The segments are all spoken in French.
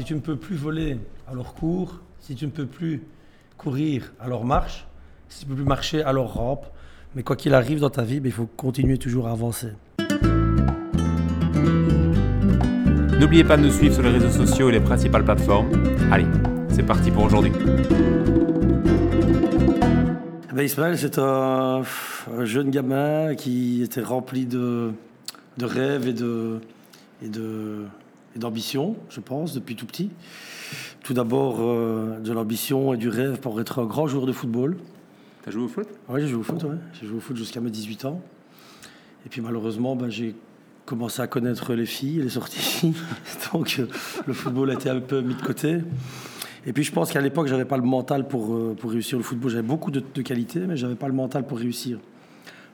si tu ne peux plus voler, alors cours. Si tu ne peux plus courir, alors marche. Si tu ne peux plus marcher, alors rampe. Mais quoi qu'il arrive dans ta vie, ben, il faut continuer toujours à avancer. N'oubliez pas de nous suivre sur les réseaux sociaux et les principales plateformes. Allez, c'est parti pour aujourd'hui. Ben, Ismaël, c'est un, un jeune gamin qui était rempli de, de rêves et de et de et d'ambition, je pense, depuis tout petit. Tout d'abord euh, de l'ambition et du rêve pour être un grand joueur de football. T'as joué au foot? Oui, j'ai joué au foot, ouais. J'ai joué au foot jusqu'à mes 18 ans. Et puis malheureusement, ben, j'ai commencé à connaître les filles et les sorties. Donc euh, le football a été un peu mis de côté. Et puis je pense qu'à l'époque, j'avais pas le mental pour, euh, pour réussir le football. J'avais beaucoup de, de qualités, mais j'avais pas le mental pour réussir.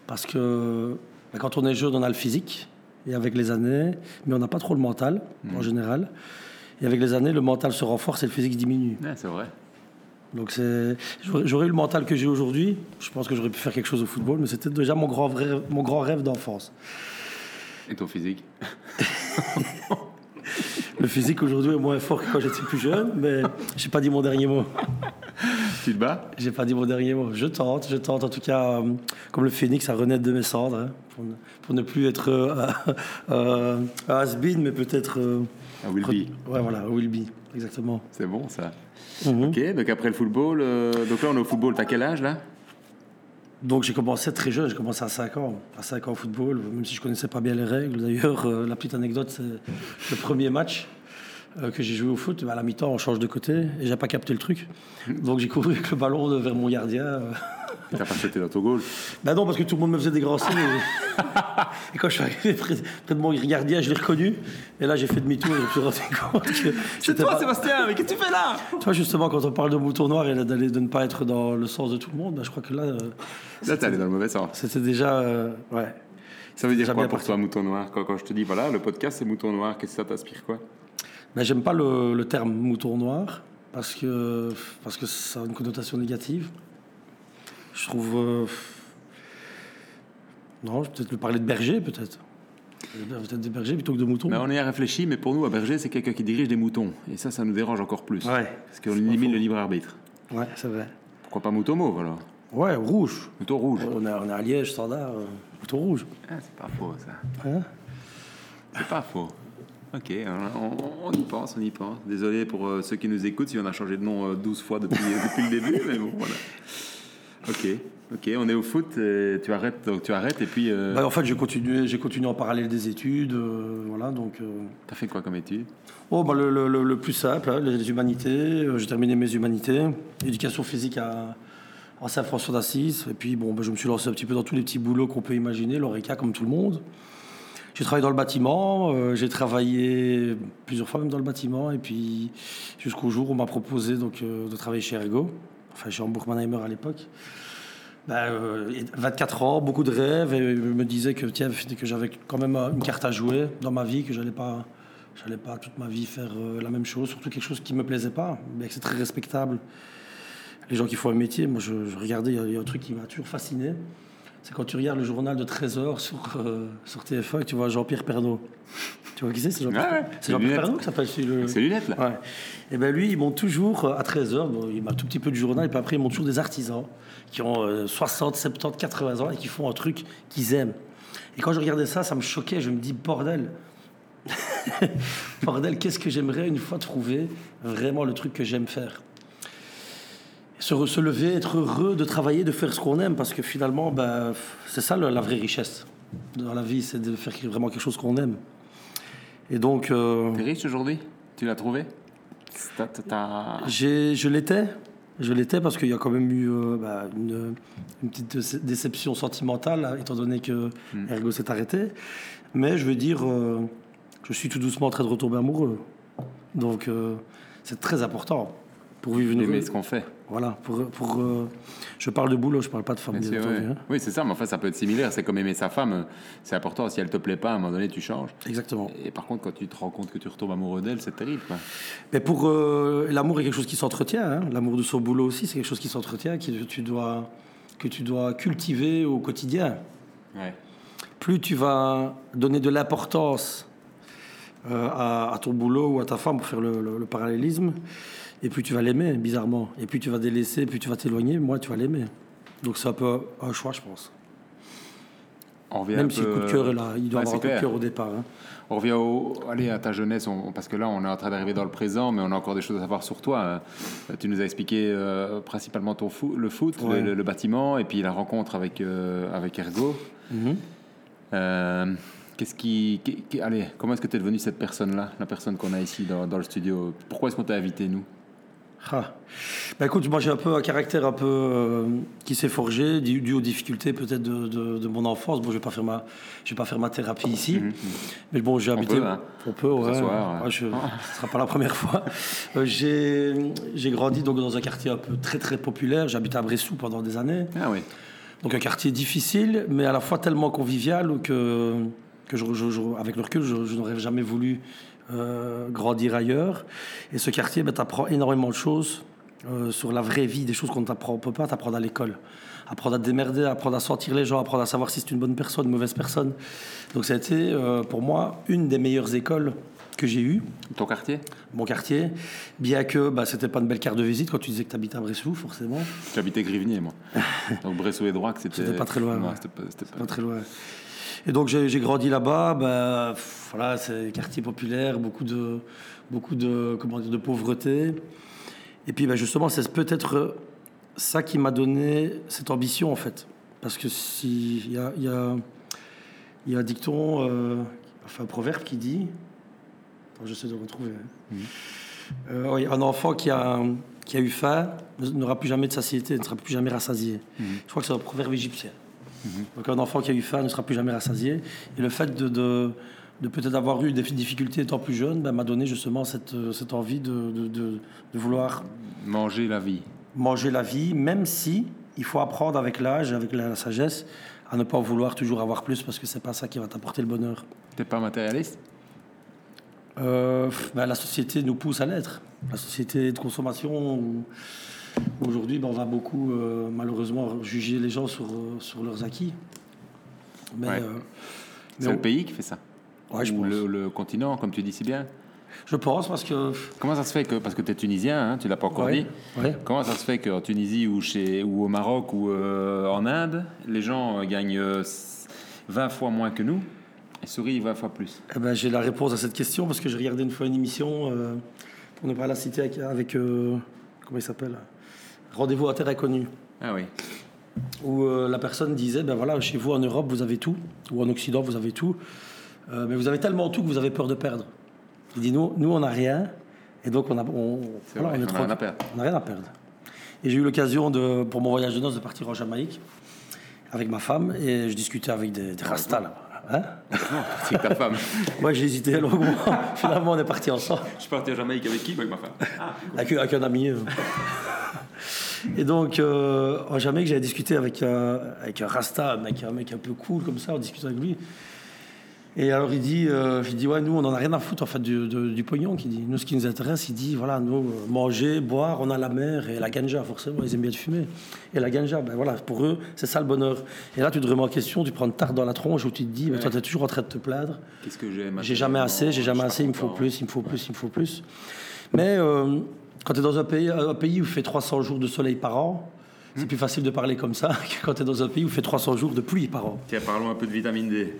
Parce que ben, quand on est jeune, on a le physique. Et avec les années, mais on n'a pas trop le mental, en général. Et avec les années, le mental se renforce et le physique diminue. Ouais, c'est vrai. Donc c'est, j'aurais eu le mental que j'ai aujourd'hui. Je pense que j'aurais pu faire quelque chose au football, mais c'était déjà mon grand, vrai- mon grand rêve d'enfance. Et ton physique? Le physique aujourd'hui est moins fort que quand j'étais plus jeune, mais j'ai pas dit mon dernier mot. Tu te bats? J'ai pas dit mon dernier mot. Je tente, je tente. En tout cas, euh, comme le phénix, à renaître de mes cendres, hein, pour, ne, pour ne plus être euh, euh, un has-been, mais peut-être. euh, Ah, Will be. Ouais, voilà, will be, exactement. C'est bon ça. Mhm. Ok, donc après le football, euh, donc là on est au football, t'as quel âge là? Donc j'ai commencé très jeune, j'ai commencé à 5 ans, à 5 ans au football, même si je connaissais pas bien les règles. D'ailleurs, euh, la petite anecdote, c'est le premier match euh, que j'ai joué au foot, à la mi-temps, on change de côté, et j'ai pas capté le truc. Donc j'ai couru avec le ballon vers mon gardien. euh. T'as pas sauté dans ton goal Ben non, parce que tout le monde me faisait des grands signes. Et, et quand je suis arrivé près, près de mon gardien, je l'ai reconnu. Et là, j'ai fait demi-tour et je me suis rendu compte que c'était pas- Sébastien, mais qu'est-ce que tu fais là? Tu vois, justement, quand on parle de mouton noir et d'aller de ne pas être dans le sens de tout le monde, ben, je crois que là, euh, Là t'es allé dans le mauvais sens. c'était déjà... euh, ouais. Ça veut dire Déjà quoi pour toi, mouton noir? Quand, quand je te dis, voilà, le podcast c'est mouton noir, qu'est-ce que ça t'inspire quoi? Ben, j'aime pas le, le terme mouton noir parce que, parce que ça a une connotation négative. Je trouve. euh, non, je vais peut-être lui parler de berger, peut-être. Peut-être des bergers plutôt que de moutons. Ben, On y a réfléchi, mais pour nous, un berger, c'est quelqu'un qui dirige des moutons. Et ça, ça nous dérange encore plus. Ouais, Parce qu'on élimine le libre arbitre. ouais, c'est vrai. Pourquoi pas mouton mauve alors? Ouais, rouge. Mouton rouge. On est, on est à Liège, standard, euh, mouton rouge. Ah, c'est pas faux ça. Hein? C'est pas faux. Ok, on, on- on y pense, on y pense. Désolé pour euh, ceux qui nous écoutent si on a changé de nom euh, 12 fois depuis, depuis le début, mais bon, voilà. Ok, ok, on est au foot, tu arrêtes, donc tu arrêtes, et puis euh, Ben, en fait, j'ai continué, j'ai continué en parallèle des études. euh, voilà, donc. euh, t'as fait quoi comme étude? Oh, bah, le, le- le- le plus simple, hein, les humanités. Euh, J'ai terminé mes humanités. Éducation physique à, Saint-François d'Assise. Et puis, bon, bah, je me suis lancé un petit peu dans tous les petits boulots qu'on peut imaginer, l'ORECA, comme tout le monde. J'ai travaillé dans le bâtiment. j'ai travaillé plusieurs fois même dans le bâtiment. Et puis, jusqu'au jour où on m'a proposé donc, de travailler chez Ergo. Enfin, chez Hamburg Mannheimer à l'époque. Ben, euh, 24 ans, beaucoup de rêves. Et je me disais que, que j'avais quand même euh, une carte à jouer dans ma vie, que j'allais pas pas toute ma vie faire euh, la même chose, surtout quelque chose qui me plaisait pas, mais que c'est très respectable. Les gens qui font un métier, moi je, regardais, il y, a un truc qui m'a toujours fasciné, c'est quand tu regardes le journal de 13h sur, euh, sur TF1 et que tu vois Jean-Pierre Pernaud. Tu vois qui c'est C'est Jean-Pierre Ouais, ouais, c'est les Jean-Pierre lunettes. Pernaud qui s'appelle le... C'est lunettes là Ouais. Et ben lui, ils montent toujours euh, à 13h, bon, il m'a un tout petit peu du journal, et puis après, ils montent toujours des artisans qui ont euh, 60, 70, 80 ans et qui font un truc qu'ils aiment. Et quand je regardais ça, ça me choquait, je me dis, bordel, bordel, qu'est-ce que j'aimerais une fois trouver vraiment le truc que j'aime faire? Se, se lever, être heureux de travailler, de faire ce qu'on aime, parce que finalement, ben, c'est ça la vraie richesse dans la vie, c'est de faire vraiment quelque chose qu'on aime. Et donc, euh, T'es riche aujourd'hui? Tu l'as trouvé? Je l'étais. Je l'étais parce qu'il y a quand même eu euh, bah, une, une petite déce- déception sentimentale, hein, étant donné que Ergo s'est arrêté. Mais je veux dire, euh, je suis tout doucement en train de retomber amoureux. Donc, euh, c'est très important pour vivre une Aimer vie. ce qu'on fait. Voilà, pour, pour, euh, je parle de boulot, je parle pas de sûr, ouais. hein. Oui, c'est ça, mais enfin, ça peut être similaire. C'est comme aimer sa femme. C'est important. Si elle te plaît pas, à un moment donné, tu changes. Exactement. Et par contre, quand tu te rends compte que tu retombes amoureux d'elle, c'est terrible. quoi. Mais pour euh, l'amour est quelque chose qui s'entretient. hein. L'amour de son boulot aussi, c'est quelque chose qui s'entretient, que tu dois que tu dois cultiver au quotidien. Ouais. Plus tu vas donner de l'importance euh, à, à ton boulot ou à ta femme pour faire le, le- le parallélisme. Et plus tu vas l'aimer, bizarrement. Et plus tu vas délaisser, plus tu vas t'éloigner, moins tu vas l'aimer. Donc c'est un peu un choix, je pense. On revient Même si peu- le coup de cœur est là, il doit Ouais, avoir un coup de cœur au départ. hein. On revient au, allez, à ta jeunesse, on- parce que là, on est en train d'arriver dans le présent, mais on a encore des choses à savoir sur toi. hein. Tu nous as expliqué euh, principalement ton fo- le foot, Ouais. le, bâtiment, et puis la rencontre avec, euh, avec Ergo. Mhm. Euh, Qu'est-ce qui, allez, comment est-ce que tu es devenu cette personne-là, la personne qu'on a ici dans, dans le studio? Pourquoi est-ce qu'on t'a invité, nous? Ah. Bah écoute, moi j'ai un peu un caractère un peu euh, qui s'est forgé, dû, dû aux difficultés peut-être de, de- de mon enfance. Bon, je vais pas faire ma, je vais pas faire ma thérapie ici, mais bon, j'ai habité. peut, hein. On peut, ouais. s'asseoir, ouais. Ouais, je- ce sera pas la première fois. Euh, j'ai, j'ai grandi donc dans un quartier un peu très très populaire. J'habitais à Bressou pendant des années, Ah oui. donc un quartier difficile, mais à la fois tellement convivial que que je, je- je- avec le recul, je, je n'aurais jamais voulu euh, grandir ailleurs. Et ce quartier, ben, t'apprends énormément de choses euh, sur la vraie vie, des choses qu'on t'apprend, pas t'apprendre à l'école. Apprendre à te démerder, apprendre à sentir les gens, apprendre à savoir si c'est une bonne personne, une mauvaise personne. Donc ça a été euh, pour moi une des meilleures écoles que j'ai eues, Ton quartier? Mon quartier, bien que bah, c'était pas une belle carte de visite quand tu disais que tu habites à Bressou, forcément. J'habitais Grivnier, moi. Donc Bressot et Droit, c'était. C'était pas très loin, Non, ouais. c'était pas, c'était pas- Pas très loin. Et donc j'ai grandi là-bas, pff, voilà, c'est quartier populaire, beaucoup de, beaucoup de, comment dire, de pauvreté. Et puis bah, justement, c'est peut-être ça qui m'a donné cette ambition en fait. Parce que si il y a, y, a, y a un dicton, euh, enfin un proverbe qui dit, Attends, j'essaie de le retrouver. hein. Euh, oui, un enfant qui a, qui a eu faim n'aura plus jamais de satiété, ne sera plus jamais rassasié. Je crois que c'est un proverbe égyptien. Donc un enfant qui a eu faim ne sera plus jamais rassasié. Et le fait de, de, de peut-être avoir eu des difficultés étant plus jeune ben, m'a donné justement cette, euh, cette envie de, vouloir Manger la vie. manger la vie, même si il faut apprendre avec l'âge, avec la, la sagesse, à ne pas vouloir toujours avoir plus parce que c'est pas ça qui va t'apporter le bonheur. T'es pas matérialiste? Euh, ben, la société nous pousse à l'être. La société de consommation où aujourd'hui ben, on va beaucoup euh, malheureusement juger les gens sur, euh, sur leurs acquis. Mais, Ouais. euh, mais C'est on- le pays qui fait ça Ouais, je Ou pense. le, le continent, comme tu dis si bien Je pense parce que. Comment ça se fait que, parce que tu es tunisien, hein, tu l'as pas encore Ouais, dit, comment ça se fait qu'en Tunisie ou, chez, ou au Maroc ou euh, en Inde, les gens gagnent euh, 20 fois moins que nous et sourient 20 fois plus? Eh ben, j'ai la réponse à cette question parce que j'ai regardé une fois une émission, pour ne pas la citer, avec, avec, comment il s'appelle? Rendez-vous à terre inconnue, Ah oui. où euh, la personne disait, ben voilà, chez vous en Europe vous avez tout, ou en Occident vous avez tout, euh, mais vous avez tellement tout que vous avez peur de perdre. Il dit, nous, nous on n'a rien, et donc on a, on, voilà, vrai, on est on a rien à perdre. On n'a rien à perdre. Et j'ai eu l'occasion, de, pour mon voyage de noces, de partir en Jamaïque avec ma femme, et je discutais avec des, des rastas là-bas. Hein C'est ta femme. Moi j'ai hésité longuement, finalement on est parti ensemble. Je suis parti à Jamaïque avec qui? Avec ma femme. avec, avec un ami. euh. Et donc, euh, en Jamaïque, j'avais discuté avec un, avec un Rasta, un mec, un mec un peu cool comme ça, on discutait avec lui. Et alors il dit, euh, je dis, ouais, nous, on n'en a rien à foutre en fait du, de- du pognon. Qui dit, nous, ce qui nous intéresse, il dit, voilà, nous, euh, manger, boire, on a la mer et la ganja, forcément, ils aiment bien de fumer. Et la ganja, ben voilà, pour eux, c'est ça le bonheur. Et là, tu te remets en question, tu prends une tarte dans la tronche où tu te dis, mais toi, tu es toujours en train de te plaindre. Qu'est-ce que j'ai J'ai jamais assez, j'ai jamais assez, il me faut plus, il me faut plus, il me faut plus. Mais euh, quand tu es dans un pays, un pays où il fait 300 jours de soleil par an, c'est plus facile de parler comme ça que quand tu es dans un pays où il fait 300 jours de pluie par an. Tiens, parlons un peu de vitamine D.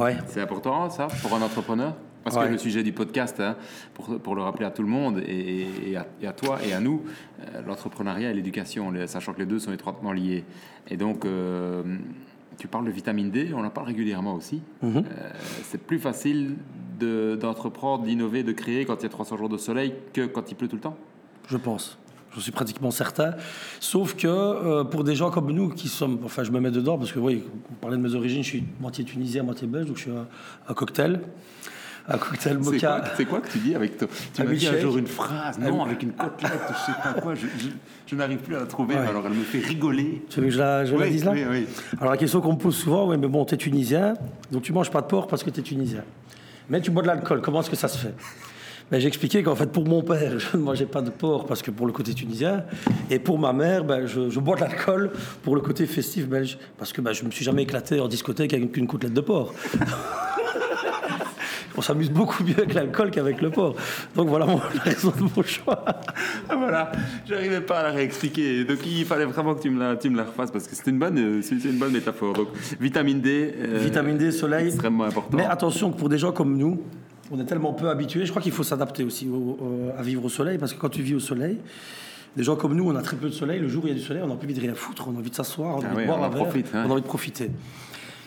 Ouais. C'est important, ça, pour un entrepreneur? Parce Ouais. que le sujet du podcast, hein, pour, pour le rappeler à tout le monde, et, et à, et à toi et à nous, euh, l'entrepreneuriat et l'éducation, sachant que les deux sont étroitement liés. Et donc, euh, tu parles de vitamine D, on en parle régulièrement aussi. Mhm. Euh, c'est plus facile de- d'entreprendre, d'innover, de créer quand il y a 300 jours de soleil que quand il pleut tout le temps? Je pense. Je suis pratiquement certain. Sauf que euh, pour des gens comme nous qui sommes. Enfin, je me mets dedans parce que, oui, on parlait de mes origines, je suis moitié tunisien, moitié belge, donc je suis un, un cocktail. Un cocktail mocha. quoi, c'est quoi que tu dis avec toi Tu m'as dit un jour une phrase, non, avec une côtelette, je sais pas quoi, je, je- je n'arrive plus à la trouver, Ouais. alors elle me fait rigoler. Tu veux que je la, je la dise là oui, oui. Alors la question qu'on me pose souvent, oui, mais bon, t'es tunisien, donc tu manges pas de porc parce que t'es tunisien. Mais tu bois de l'alcool, comment est-ce que ça se fait? Ben, J'ai expliqué qu'en fait, pour mon père, je ne mangeais pas de porc parce que pour le côté tunisien, et pour ma mère, ben, je, je bois de l'alcool pour le côté festif belge, parce que ben, je me suis jamais éclaté en discothèque avec une côtelette de porc. on s'amuse beaucoup mieux avec l'alcool qu'avec le porc. Donc voilà mon, la raison de mon choix. Ah, voilà, j'arrivais pas à la réexpliquer. Donc il fallait vraiment que tu me la, tu me la refasses parce que c'est une bonne, c'est une bonne métaphore. Donc vitamine D. euh, Vitamine D, soleil. Extrêmement important. Mais attention que pour des gens comme nous, on est tellement peu habitués. Je crois qu'il faut s'adapter aussi au- au- à vivre au soleil parce que quand tu vis au soleil, des gens comme nous, on a très peu de soleil. Le jour où il y a du soleil, on n'a plus envie de rien foutre, on a envie de s'asseoir, on a Ah envie de boire on un en verre, profite, hein. on a envie de profiter.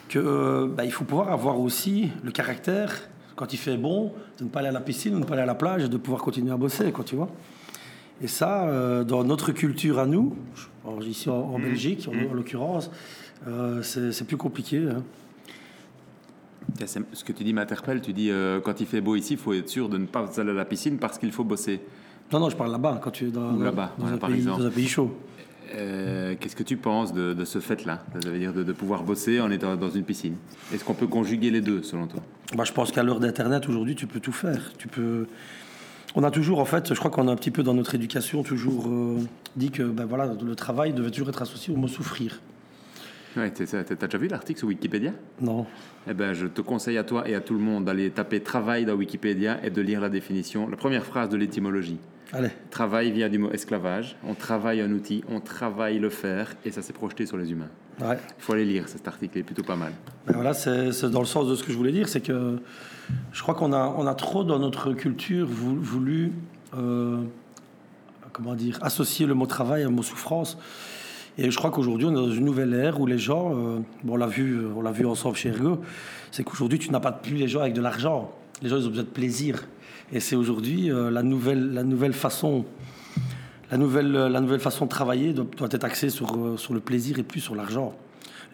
Que, euh, bah, il faut pouvoir avoir aussi le caractère, quand il fait bon, de ne pas aller à la piscine, de ne pas aller à la plage et de pouvoir continuer à bosser, quoi, tu vois. Et ça, euh, dans notre culture à nous, ici en, Mmh. en Belgique, en, en l'occurrence, euh, c'est c'est plus compliqué. hein. Ce que tu dis m'interpelle. Tu dis euh, quand il fait beau ici, il faut être sûr de ne pas aller à la piscine parce qu'il faut bosser. Non, non, je parle là-bas, quand tu es dans, dans, voilà, un par pays, exemple. dans un pays chaud. Euh, Qu'est-ce que tu penses de, de ce fait-là? Ça veut dire de, de pouvoir bosser en étant dans une piscine. Est-ce qu'on peut conjuguer les deux selon toi? Bah, je pense qu'à l'heure d'Internet, aujourd'hui, tu peux tout faire. Tu peux... On a toujours, en fait, je crois qu'on a un petit peu dans notre éducation toujours euh, dit que ben, voilà, le travail devait toujours être associé au mot souffrir. Ouais, t'as déjà vu l'article sur Wikipédia? Non. Eh ben, je te conseille à toi et à tout le monde d'aller taper travail dans Wikipédia et de lire la définition, la première phrase de l'étymologie. Allez. Travail vient du mot esclavage. On travaille un outil, on travaille le faire et ça s'est projeté sur les humains. Ouais. Il faut aller lire cet article, il est plutôt pas mal. Ben voilà, c'est dans le sens de ce que je voulais dire, c'est que je crois qu'on a, on a trop dans notre culture vou- voulu, euh, comment dire, associer le mot travail à un mot souffrance. Et je crois qu'aujourd'hui, on est dans une nouvelle ère où les gens, euh, bon, on l'a vu, on l'a vu ensemble chez Ergo, c'est qu'aujourd'hui, tu n'as pas plus les gens avec de l'argent. Les gens, ils ont besoin de plaisir. Et c'est aujourd'hui euh, la, nouvelle, la nouvelle façon. La nouvelle, la nouvelle façon de travailler doit, doit être axée sur, euh, sur le plaisir et plus sur l'argent.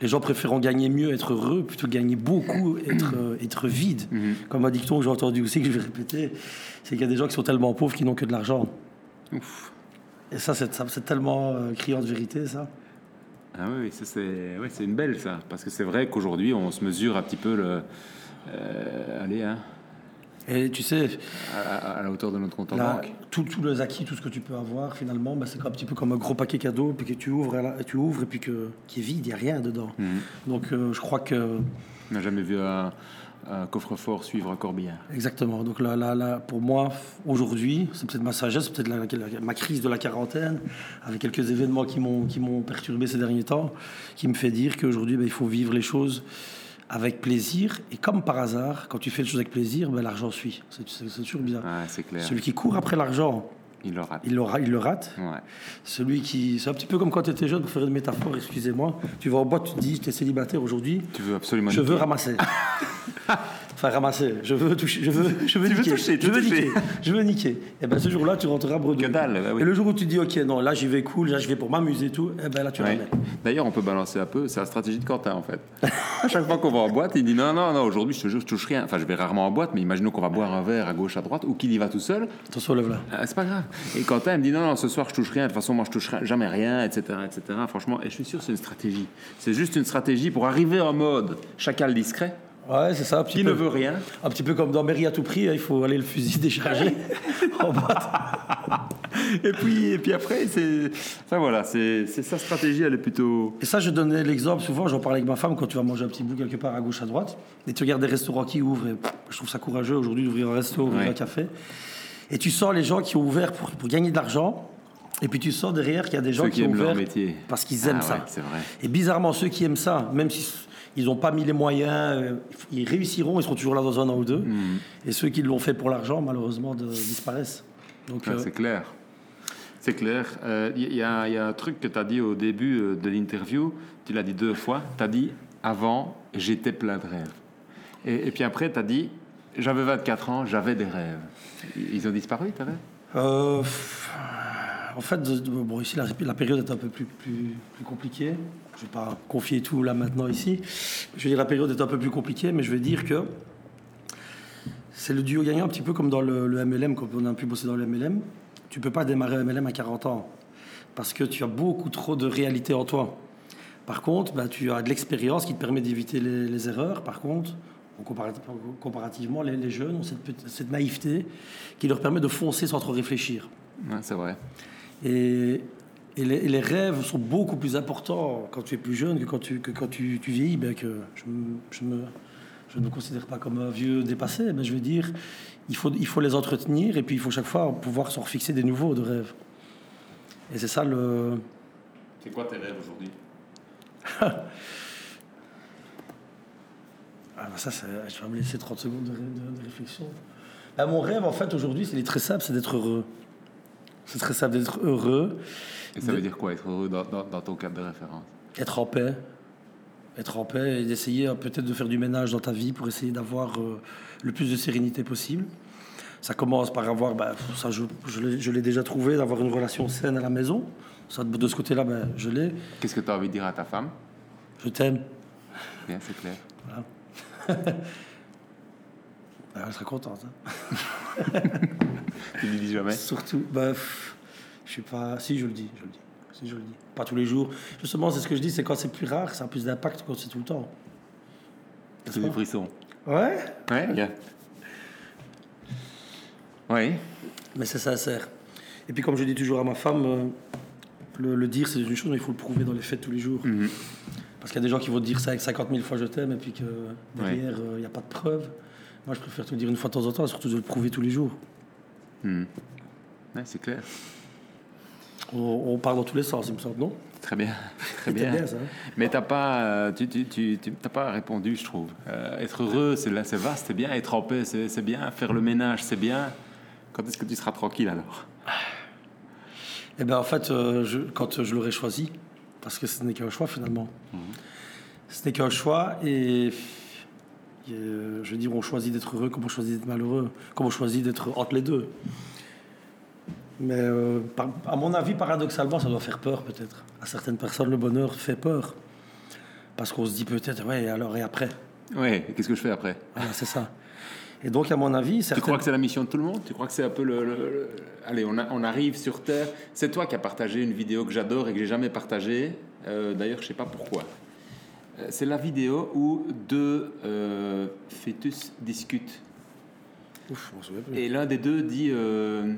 Les gens préférant gagner mieux, être heureux, plutôt que gagner beaucoup, être, euh, être vide. Comme un dicton que j'ai entendu aussi, que je vais répéter, c'est qu'il y a des gens qui sont tellement pauvres qu'ils n'ont que de l'argent. Ouf. Et ça, c'est tellement euh, criant de vérité, ça. Ah oui, c'est ouais, une belle ça. Parce que c'est vrai qu'aujourd'hui, on se mesure un petit peu le. euh, allez, hein, Et tu sais, à, la hauteur de notre compte en banque. tout- tous les acquis, tout ce que tu peux avoir, finalement, bah, c'est un petit peu comme un gros paquet cadeau, puis que tu ouvres, et tu ouvres et puis que, qui est vide, il n'y a rien dedans. Mhm. Donc, euh, je crois que On n'a jamais vu un, un coffre-fort suivre un corbillard. Exactement. Donc là, là, là, pour moi, aujourd'hui, c'est peut-être ma sagesse, peut-être ma crise de la quarantaine, avec quelques événements qui m'ont qui m'ont perturbé ces derniers temps, qui me fait dire qu'aujourd'hui, ben, il faut vivre les choses avec plaisir. Et comme par hasard, quand tu fais les choses avec plaisir, ben, l'argent suit. C'est toujours bien. Ouais, c'est clair. Celui qui court après l'argent, Il le rate. il le, il le rate. Ouais. Celui qui... C'est un petit peu comme quand tu étais jeune, pour faire une métaphore, excusez-moi. Tu vas en boîte, tu te dis, tu es célibataire aujourd'hui, Tu veux absolument. je veux ramasser. enfin, ramasser. Je veux toucher. Je veux, je veux Tu veux toucher, tu je veux toucher. niquer. Je veux niquer. Et ben ce jour-là, tu rentreras bredouille. Que dalle, bah oui. Et le jour où tu dis, ok, non, là j'y vais cool, là je vais pour m'amuser et tout, et ben là tu Ouais. ramènes. D'ailleurs, on peut balancer un peu. C'est la stratégie de Quentin, en fait. à chaque fois qu'on va en boîte, il dit non, non, non. Aujourd'hui, je te jure, je touche rien. Enfin, je vais rarement en boîte, mais imaginons qu'on va boire un verre à gauche, à droite, ou qu'il y va tout seul. Attention, lève là. Ah, c'est pas grave. Et Quentin il me dit non, non, ce soir je touche rien, de toute façon moi je touche jamais rien, etc., etc. Franchement, et je suis sûr que c'est une stratégie. C'est juste une stratégie pour arriver en mode chacal discret, Ouais, c'est ça. Un petit, qui peu, ne veut rien. un petit peu comme dans Mairie à tout prix, hein, il faut aller le fusil déchargé en boîte. Et puis, et puis après, c'est. Enfin voilà, c'est sa stratégie, elle est plutôt. Et ça, je donnais l'exemple souvent, j'en parlais avec ma femme quand tu vas manger un petit bout quelque part à gauche, à droite, et tu regardes des restaurants qui ouvrent, et pff, je trouve ça courageux aujourd'hui d'ouvrir un resto, ouvrir Ouais. un café. Et tu sens les gens qui ont ouvert pour, pour gagner de l'argent, et puis tu sens derrière qu'il y a des gens Ceux qui, qui ont ouvert métier. parce qu'ils aiment Ah ça. ouais, c'est vrai. Et bizarrement, ceux qui aiment ça, même s'ils n'ont pas mis les moyens, euh, ils réussiront, ils seront toujours là dans un an ou deux. Mhm. Et ceux qui l'ont fait pour l'argent, malheureusement, de- disparaissent. Donc, Ouais, euh, C'est clair. C'est clair. Il y, a il y a un truc que tu as dit au début euh, de l'interview, tu l'as dit deux fois, tu as dit avant, j'étais plein de rêves. Et, et puis après, tu as dit, j'avais 24 ans, j'avais des rêves. Ils ont disparu, tes rêves Euh, en fait, bon, ici, la, période est un peu plus, plus, compliquée. Je ne vais pas confier tout là maintenant ici. Je veux dire, la période est un peu plus compliquée, mais je vais dire que c'est le duo gagnant, un petit peu comme dans le, MLM, quand on a pu bosser dans le MLM. Tu peux pas démarrer un MLM à 40 ans parce que tu as beaucoup trop de réalité en toi. Par contre, bah, tu as de l'expérience qui te permet d'éviter les, erreurs. Par contre, en comparat- comparativement, les, jeunes ont cette, naïveté qui leur permet de foncer sans trop réfléchir. C'est vrai. Et, et les, et les rêves sont beaucoup plus importants quand tu es plus jeune que quand tu, que quand tu, tu vieillis. Ben que je, me- je me, je ne me considère pas comme un vieux dépassé, mais je veux dire, il faut, il faut les entretenir et puis il faut chaque fois pouvoir s'en refixer des nouveaux de rêves. Et c'est ça le. C'est quoi tes rêves aujourd'hui? Ah, bah ça, je vais me laisser 30 secondes de, ré- de- de réflexion. Bah, mon rêve, en fait, aujourd'hui, c'est très simple, c'est d'être heureux. C'est très simple d'être heureux, Et ça veut dire quoi être heureux dans, dans- dans ton cadre de référence? Être en paix. Être en paix et d'essayer euh, peut-être de faire du ménage dans ta vie pour essayer d'avoir euh, le plus de sérénité possible. Ça commence par avoir, bah, ça je, je l'ai- déjà trouvé, d'avoir une relation saine à la maison. Ça, de ce côté-là, bah, je l'ai. Qu'est-ce que tu as envie de dire à ta femme? Je t'aime. Bien, c'est clair. Bah, elle sera contente. hein. Tu lui dis jamais Surtout, bah, pff, je suis pas. Si, je le dis, je le dis. Si, je le dis. Pas tous les jours. Justement, c'est ce que je dis, c'est quand c'est plus rare, ça a plus d'impact quand c'est tout le temps. C'est des frissons. Ouais, Ouais, bien. Oui. mais c'est sincère. Et puis, comme je dis toujours à ma femme, euh, le, le dire, c'est une chose, mais il faut le prouver dans les faits tous les jours. Mhm. Parce qu'il y a des gens qui vont te dire ça avec 50 000 fois je t'aime, et puis que derrière, euh, il n'y a pas de preuve. Moi, je préfère te le dire une fois de temps en temps, et surtout de le prouver tous les jours. Mhm. Ouais, c'est clair. On, on part dans tous les sens, il me semble, non? Très bien. Très bien. bien, ça. hein? Mais t'as pas, euh, tu, tu, tu, tu- pas répondu, je trouve. Euh, être heureux, c'est vaste, c'est bien. Être en paix, c'est, bien. Faire le ménage, c'est bien. Quand est-ce que tu seras tranquille alors? Eh bien, en fait, euh, je- quand je l'aurais choisi, parce que ce n'est qu'un choix finalement. Ce n'est qu'un choix et je veux dire, on choisit d'être heureux comme on choisit d'être malheureux, comme on choisit d'être entre les deux. Mais euh, par- à mon avis, paradoxalement, ça doit faire peur peut-être. À certaines personnes, le bonheur fait peur. Parce qu'on se dit peut-être, ouais, alors et après? Ouais. Qu'est-ce que je fais après? Voilà, c'est ça. Et donc, à mon avis, Tu certaines... crois que c'est la mission de tout le monde? Tu crois que c'est un peu le, le- le- allez, on, a- on arrive sur Terre. C'est toi qui as partagé une vidéo que j'adore et que j'ai jamais partagée. Euh, D'ailleurs, je sais pas pourquoi. Euh, C'est la vidéo où deux euh, fœtus discutent. Ouf, plus. Et l'un des deux dit euh,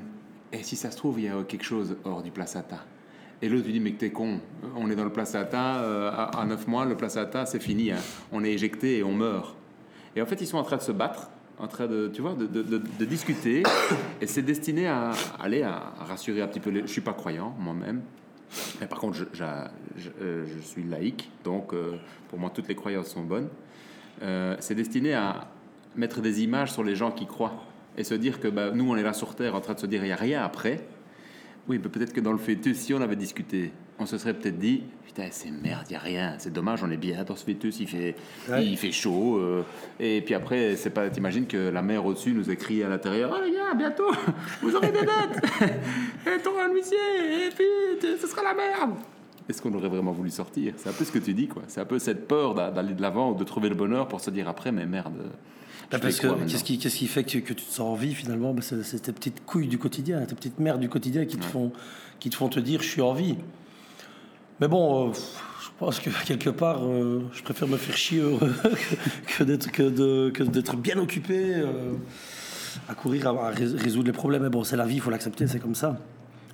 Et si ça se trouve, il y a quelque chose hors du placenta Et l'autre lui dit Mais t'es con, on est dans le placenta, euh, à, à 9 mois, le placenta, c'est fini, hein. on est éjecté et on meurt. Et en fait, ils sont en train de se battre, en train de, tu vois, de, de- de- de discuter, et c'est destiné à aller à rassurer un petit peu les. Je suis pas croyant moi-même. Mais par contre, je, euh, suis laïque, donc euh, pour moi, toutes les croyances sont bonnes. Euh, c'est destiné à mettre des images sur les gens qui croient et se dire que bah, nous, on est là sur Terre en train de se dire il n'y a rien après. Oui, peut-être que dans le fœtus, si on avait discuté, on se serait peut-être dit putain, c'est merde, il n'y a rien, c'est dommage, on est bien dans ce fœtus, il fait, Ouais. il fait chaud. euh, et puis après, c'est pas, t'imagines que la mère au-dessus nous écrit à l'intérieur oh les gars, bientôt, vous aurez des dettes, et ton un huissier, et puis ce sera la merde. Est-ce qu'on aurait vraiment voulu sortir? C'est un peu ce que tu dis, quoi. C'est un peu cette peur d'a- d'aller de l'avant de trouver le bonheur pour se dire après, mais merde. je Bah, parce que qu'est-ce qui, qu'est-ce qui fait que, que tu te sens en vie finalement? Bah, c'est, c'est tes petites couilles du quotidien, tes petites merdes du quotidien qui te, Ouais. font, qui te font te dire je suis en vie. Mais bon, euh, je pense que quelque part, euh, je préfère me faire chier heureux que, d'être, que, que bien occupé euh, à courir à, à rés- résoudre les problèmes. Mais bon, c'est la vie, il faut l'accepter, c'est comme ça.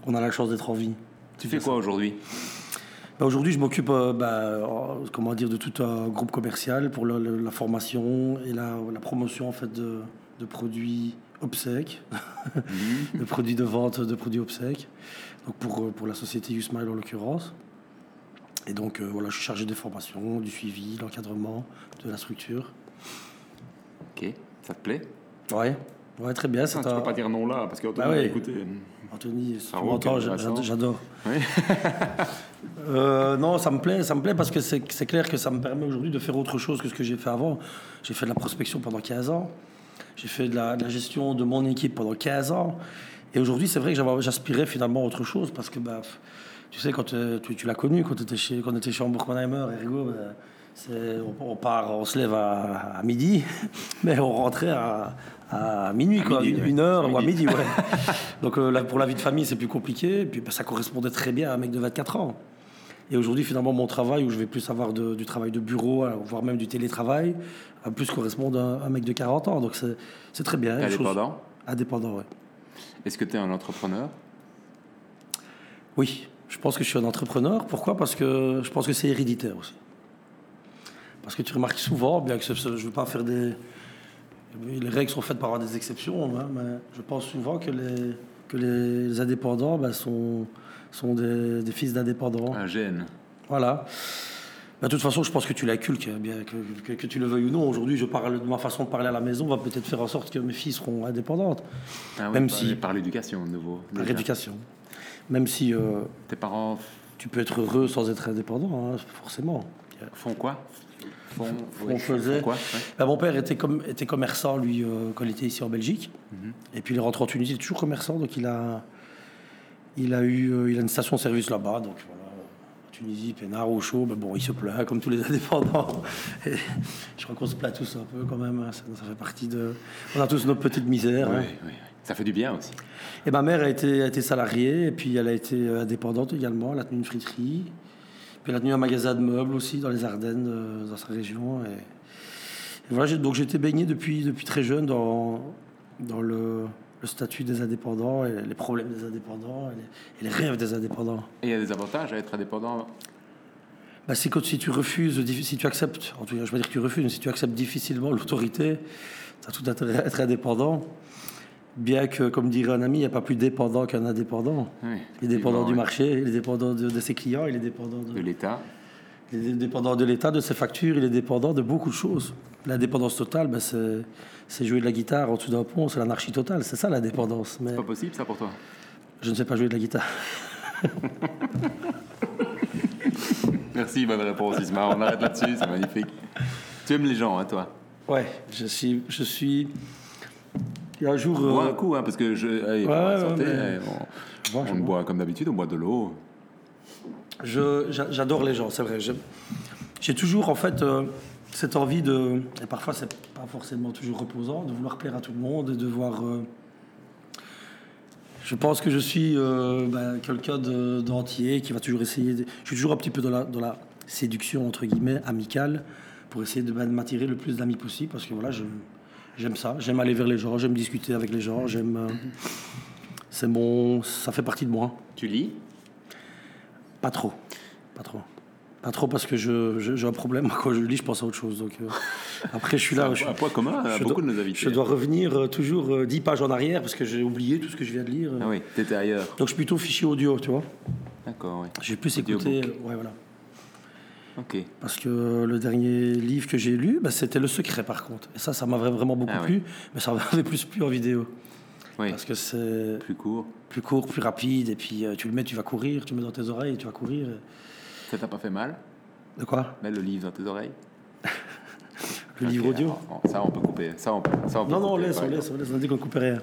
On a la chance d'être en vie. Tu fais quoi aujourd'hui? Bah, Aujourd'hui, je m'occupe euh, euh, comment dire, de tout un groupe commercial pour le- le- la formation et la, la promotion en fait, de, de produits obsèques, de produits de vente de produits obsèques, donc pour, pour la société Usmile en l'occurrence. Et donc euh, voilà, je suis chargé des formations, du suivi, l'encadrement de la structure. Ok, ça te plaît? Ouais, ouais très bien. Ah, C'est Tu peux pas dire non là, parce que Bah ouais. écoutez. Anthony, si tu Ah, j'adore. Ouais. Euh, non, ça me plaît, ça me plaît parce que c'est clair que ça me permet aujourd'hui de faire autre chose que ce que j'ai fait avant. J'ai fait de la prospection pendant 15 ans. J'ai fait de la, de la gestion de mon équipe pendant 15 ans. Et aujourd'hui, c'est vrai que j'aspirais finalement à autre chose parce que, bah, tu sais, quand euh, tu, tu l'as connu, quand tu étais chez, quand on était chez Ergo, c'est- on, on part, on se lève à, à midi, mais on rentrait à, à minuit, À quoi, midi, une, heure À ou à midi. ouais. Donc euh, là, pour la vie de famille, c'est plus compliqué. Et puis bah, ça correspondait très bien à un mec de 24 ans. Et aujourd'hui, finalement, mon travail, où je vais plus avoir de- du travail de bureau, euh, voire même du télétravail, va plus correspondre à un, mec de 40 ans. Donc c'est très bien. T'es Les choses- indépendant Indépendant, ouais. Est-ce que tu es un entrepreneur? Oui, je pense que je suis un entrepreneur. Pourquoi? Parce que je pense que c'est héréditaire aussi. Parce que tu remarques souvent, bien que je ne veux pas faire des. Les règles sont faites avoir des exceptions, hein, mais je pense souvent que les, que les indépendants ben, sont, sont des, des fils d'indépendants. Un gène. Voilà. Ben, de toute façon, je pense que tu l'inculques, hein, bien que, que, que tu le veuilles ou non. Aujourd'hui, je parle de ma façon de parler à la maison, va peut-être faire en sorte que mes filles seront indépendantes, Ah oui, Même par, si- Par l'éducation, de nouveau. par déjà. Même si euh, Tes parents tu peux être heureux sans être indépendant, hein, forcément. font quoi? Font, On faisait- font quoi ouais. Ben, mon père était, comme, était commerçant, lui, euh, quand il était ici en Belgique. Mhm. Et puis il est rentré en Tunisie, il est toujours commerçant, donc il a, il a, eu, euh, il a une station-service là-bas. Donc voilà, Tunisie, peinard, au chaud, ben bon, il se plaint, comme tous les indépendants. Et je crois qu'on se plaint tous un peu quand même, hein, ça, ça fait partie de... On a tous nos petites misères. Oui, hein. oui, oui. Ça fait du bien aussi. Et ma mère a été, a été salariée, et puis elle a été euh, indépendante également. Elle a tenu une friterie. Puis elle a tenu un magasin de meubles aussi dans les Ardennes, euh, dans sa région. Et, et voilà, donc été baigné depuis, depuis très jeune dans, dans le, le statut des indépendants, et les problèmes des indépendants, et les, et les rêves des indépendants. Et il y a des avantages à être indépendant. Bah, c'est quand si tu refuses, si tu acceptes, en tout cas, je vais pas dire que tu refuses, mais si tu acceptes difficilement l'autorité, tu as tout intérêt à être indépendant. Bien que, comme dirait un ami, il n'y a pas plus dépendant qu'un indépendant. Oui, Il est dépendant du marché, il est dépendant de, de ses clients, il est dépendant De l'État. Il est dépendant de l'État, de ses factures, il est dépendant de beaucoup de choses. L'indépendance totale, ben, c'est, jouer de la guitare en dessous d'un pont, c'est l'anarchie totale, c'est ça l'indépendance. Mais C'est pas possible ça pour toi? Je ne sais pas jouer de la guitare. Merci, bonne réponse Isma. On arrête là-dessus, c'est magnifique. Tu aimes les gens, hein, toi? Ouais, je suis. Je suis... Il y a un jour. Bois euh, un coup, hein, parce que je. allez, Ouais, la mais- on, on boit comme d'habitude, on boit de l'eau. J'adore les gens, c'est vrai. J'ai toujours, en fait, euh, cette envie de. Et parfois, c'est pas forcément toujours reposant, de vouloir plaire à tout le monde et de voir. euh, Je pense que je suis euh, ben, quelqu'un de- d'entier qui va toujours essayer. Je suis toujours un petit peu dans la, séduction, entre guillemets, amicale, pour essayer de ben, de m'attirer le plus d'amis possible, parce que voilà, j'aime ça. J'aime aller vers les gens, j'aime discuter avec les gens, j'aime. C'est bon, ça fait partie de moi. Tu lis? Pas trop. Pas trop. Pas trop parce que je- je- j'ai un problème. Quand je lis, je pense à autre chose. Donc, euh, après, je suis là. C'est un je, point- un point commun à beaucoup dois, de nos invités. je dois revenir euh, toujours euh, 10 pages en arrière parce que j'ai oublié tout ce que je viens de lire. Ah oui, t'étais ailleurs. Donc, je suis plutôt fichier audio, tu vois. D'accord, oui. J'ai plus écouté. euh, ouais, voilà. Ok. Parce que le dernier livre que j'ai lu, bah, c'était Le Secret, par contre. Et ça, ça m'avait vraiment beaucoup Ah oui. plu. Mais ça m'avait plus plu en vidéo. Oui, Parce que c'est plus court. plus court, plus rapide. Et puis, euh, tu le mets, tu vas courir. Tu le mets dans tes oreilles, tu vas courir. Ça t'a pas fait mal? De quoi? Mets le livre dans tes oreilles Le Ok, livre audio? alors, bon, Ça, on peut couper. Ça, on peut, ça, on peut Non, non, on couper, laisse, on laisse, on laisse. On a dit qu'on coupait rien.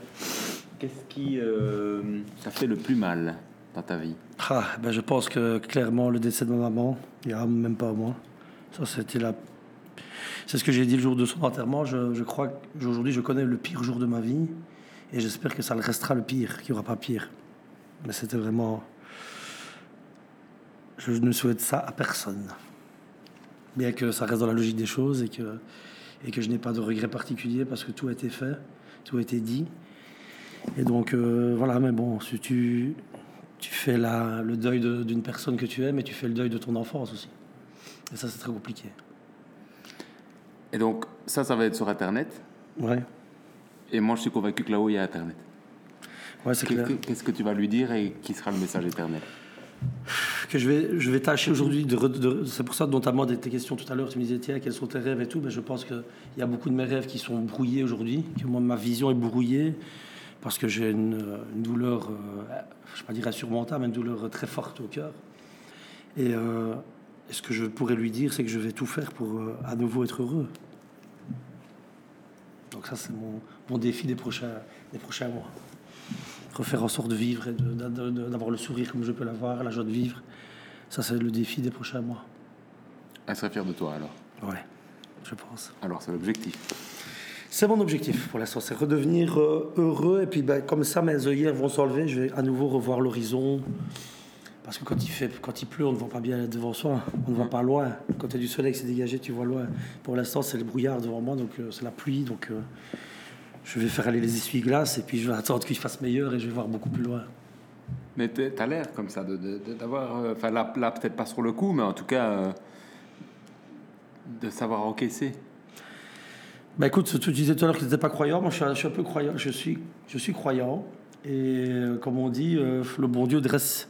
Qu'est-ce qui euh, t'a fait le plus mal dans ta vie? Ah, ben je pense que clairement le décès de ma maman, il y a même pas un mois. Ça, c'était la. C'est ce que j'ai dit le jour de son enterrement. Je, je crois qu'aujourd'hui, je connais le pire jour de ma vie. Et j'espère que ça le restera le pire, qu'il n'y aura pas pire. Mais c'était vraiment. Je ne souhaite ça à personne. Bien que ça reste dans la logique des choses et que, et que je n'ai pas de regrets particuliers parce que tout a été fait, tout a été dit. Et donc, euh, voilà, mais bon, si tu, tu fais la, le deuil de- d'une personne que tu aimes et tu fais le deuil de ton enfance aussi. Et ça, c'est très compliqué. Et donc, ça, ça va être sur Internet. Ouais, Et moi, je suis convaincu que là-haut, il y a Internet. ouais c'est clair. Qu'est- Qu'est-ce que tu vas lui dire et qui sera le message éternel Que je vais, je vais tâcher aujourd'hui de, C'est pour ça, notamment, des tes questions tout à l'heure, tu me disais, tiens, quels sont tes rêves et tout. Mais je pense qu'il y a beaucoup de mes rêves qui sont brouillés aujourd'hui, que moi, ma vision est brouillée, parce que j'ai une, une douleur, euh, je ne vais pas dire insurmontable, mais une douleur très forte au cœur. Et, euh, et ce que je pourrais lui dire, c'est que je vais tout faire pour euh, à nouveau être heureux. Donc ça, c'est mon, mon défi des prochains, des prochains mois. Refaire en sorte de vivre et d'avoir le sourire comme je peux l'avoir, la joie de vivre. Ça, c'est le défi des prochains mois. Elle serait fière de toi, alors. Ouais, je pense. Alors, c'est l'objectif. C'est mon objectif pour l'instant, c'est redevenir euh, heureux. Et puis, ben, comme ça, mes œillères vont s'enlever. Je vais à nouveau revoir l'horizon. Parce que quand il, fait, quand il pleut, on ne voit pas bien devant soi. On ne voit pas loin. Quand il y a du soleil qui s'est dégagé, tu vois loin. Pour l'instant, c'est le brouillard devant moi, donc euh, c'est la pluie. Donc, euh, je vais faire aller les essuie-glaces et puis je vais attendre qu'il fasse meilleur et je vais voir beaucoup plus loin. Mais t'es- t'as l'air comme ça de- de- de- d'avoir. euh, Enfin, là, là peut-être pas sur le coup, mais en tout cas. euh, de savoir encaisser bah écoute, tu disais tout à l'heure que tu n'étais pas croyant. Moi, je suis, un peu croyant. Je suis, je suis croyant. Et euh, comme on dit, euh, le bon Dieu dresse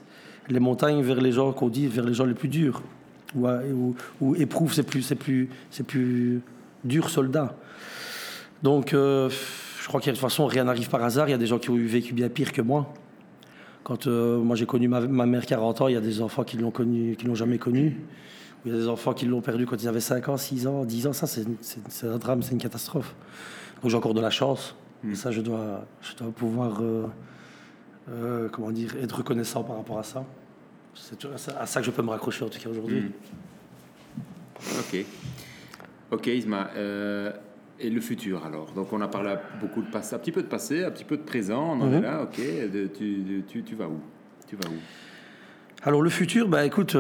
les montagnes vers les gens qu'on dit vers les gens les plus durs. Ou, ou, éprouve ses plus, ses plus, ses plus durs soldats. Donc, euh, je crois qu'il de toute façon, rien n'arrive par hasard. Il y a des gens qui ont vécu bien pire que moi. Quand moi j'ai connu ma, ma, mère 40 ans, il y a des enfants qui l'ont connu, qui l'ont jamais connue. Il y a des enfants qui l'ont perdu quand ils avaient 5 ans, 6 ans, 10 ans. Ça, c'est un drame, c'est une catastrophe. Donc j'ai encore de la chance. Hmm. ça, je dois, je dois pouvoir, euh, euh, comment dire, être reconnaissant par rapport à ça. C'est à ça que je peux me raccrocher en tout cas aujourd'hui. Hmm. Ok. Ok, Isma. Euh, et le futur alors Donc on a parlé beaucoup de passé, un petit peu de passé, un petit peu de présent. On en est mhm. là. Ok. tu, tu, tu, vas où? Tu vas où? Alors le futur, bah écoute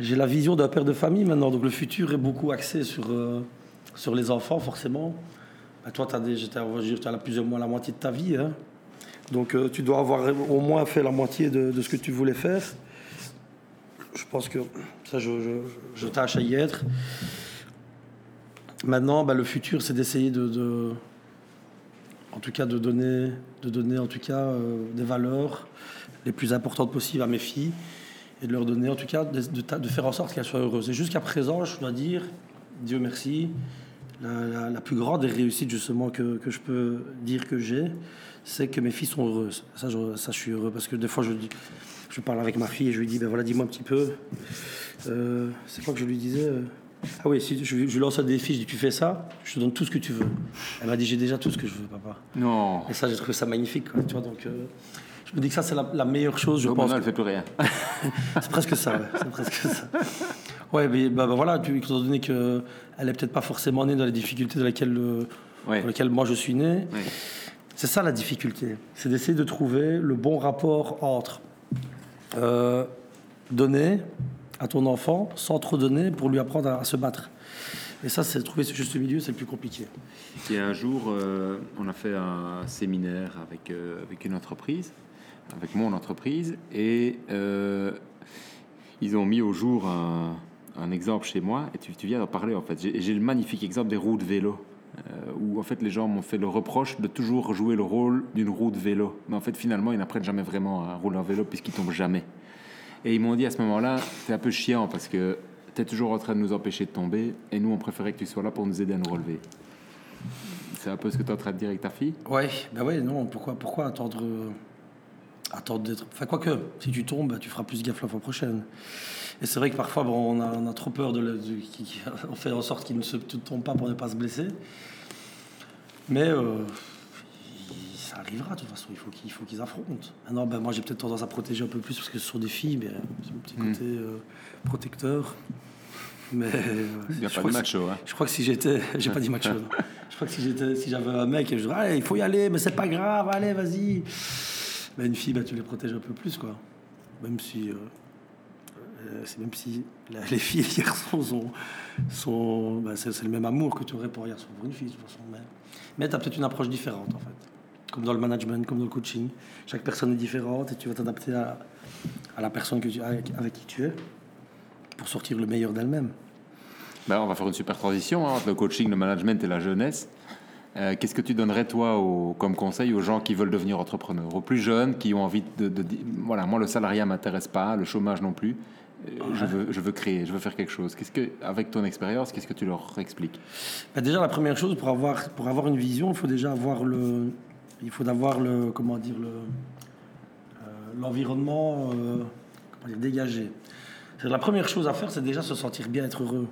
j'ai la vision d'un père de famille maintenant, donc le futur est beaucoup axé sur, euh, sur les enfants, forcément. Bah, toi, tu as, as, as, plus ou moins la moitié de ta vie. Hein. Donc, euh, tu dois avoir au moins fait la moitié de, ce que tu voulais faire. Je pense que ça, je, je, tâche à y être. Maintenant, bah, le futur, c'est d'essayer de, en tout cas, de donner, de donner en tout cas, euh, des valeurs les plus importantes possibles à mes filles et de leur donner, en tout cas, de, faire en sorte qu'elles soient heureuses. Et jusqu'à présent, je dois dire, Dieu merci, la, plus grande des réussites justement que, que je peux dire que j'ai, c'est que mes filles sont heureuses. Ça je, ça, je suis heureux parce que des fois, je, je parle avec ma fille et je lui dis, ben voilà, dis-moi un petit peu. Euh, c'est quoi que je lui disais euh, Ah oui, si je, je lui lance un défi, je dis, tu fais ça, je te donne tout ce que tu veux. Elle m'a dit, j'ai déjà tout ce que je veux, papa. Non. Et ça, j'ai trouvé ça magnifique, tu vois, donc... Euh, je me dis que ça, c'est la, meilleure chose, je pense. elle ne fait plus rien. c'est presque ça, ouais. C'est presque ça. Ouais, mais bah, bah voilà, étant donné qu'elle n'est peut-être pas forcément née dans les difficultés dans lesquelles, dans lesquelles moi je suis né, c'est ça la difficulté. C'est d'essayer de trouver le bon rapport entre euh, donner à ton enfant sans trop donner pour lui apprendre à, se battre. Et ça, c'est trouver ce juste milieu, c'est le plus compliqué. Et un jour, euh, on a fait un séminaire avec, euh, avec une entreprise avec mon entreprise et euh, ils ont mis au jour un, exemple chez moi et tu, viens d'en parler en fait. J'ai le magnifique exemple des roues de vélo. Où en fait les gens m'ont fait le reproche de toujours jouer le rôle d'une roue de vélo. Mais en fait finalement ils n'apprennent jamais vraiment à rouler en vélo puisqu'ils tombent jamais. Et ils m'ont dit à ce moment-là, c'est un peu chiant parce que tu es toujours en train de nous empêcher de tomber et nous on préférait que tu sois là pour nous aider à nous relever. C'est un peu ce que tu es en train de dire avec ta fille? Ouais, ben ouais, non, pourquoi, pourquoi attendre attendre d'être. Enfin, quoique, si tu tombes, tu feras plus gaffe la fois prochaine. Et c'est vrai que parfois, bon, on, a, on, a, trop peur de. on fait en sorte qu'il ne se tombe pas pour ne pas se blesser. Mais euh, ça arrivera, de toute façon, il faut qu'ils faut qu'ils affrontent. Maintenant, ben, moi, j'ai peut-être tendance à protéger un peu plus parce que ce sont des filles, mais c'est mon petit hmm. côté euh, protecteur. Mais euh, il n'y a pas de macho. Hein. Je crois que si j'étais, j'ai pas dit macho. je crois que si j'étais, si j'avais un mec, je dirais, allez, il faut y aller, mais c'est pas grave, allez, vas-y. Bah, une fille, bah, tu les protèges un peu plus, quoi. Même si, euh, euh, même si les filles et les garçons sont, sont bah, c'est, le même amour que tu aurais pour un garçon pour une fille, de toute façon. Mais, mais tu as peut-être une approche différente, en fait. Comme dans le management, comme dans le coaching. Chaque personne est différente et tu vas t'adapter à, à la personne que tu, avec, avec qui tu es pour sortir le meilleur d'elle-même. Ben, on va faire une super transition hein, entre le coaching, le management et la jeunesse. Euh, qu'est-ce que tu donnerais, toi, comme conseil aux gens qui veulent devenir entrepreneurs, aux plus jeunes qui ont envie de, dire voilà, moi, le salariat m'intéresse pas, le chômage non plus. Euh, je, veux, je veux créer, je veux faire quelque chose. Qu'est-ce que, avec ton expérience, qu'est-ce que tu leur expliques? Bah, Déjà, la première chose, pour avoir, pour avoir une vision, il faut déjà avoir le, il faut avoir le, comment dire, le, euh, l'environnement dégagé. La première chose à faire, c'est déjà se sentir bien, être heureux.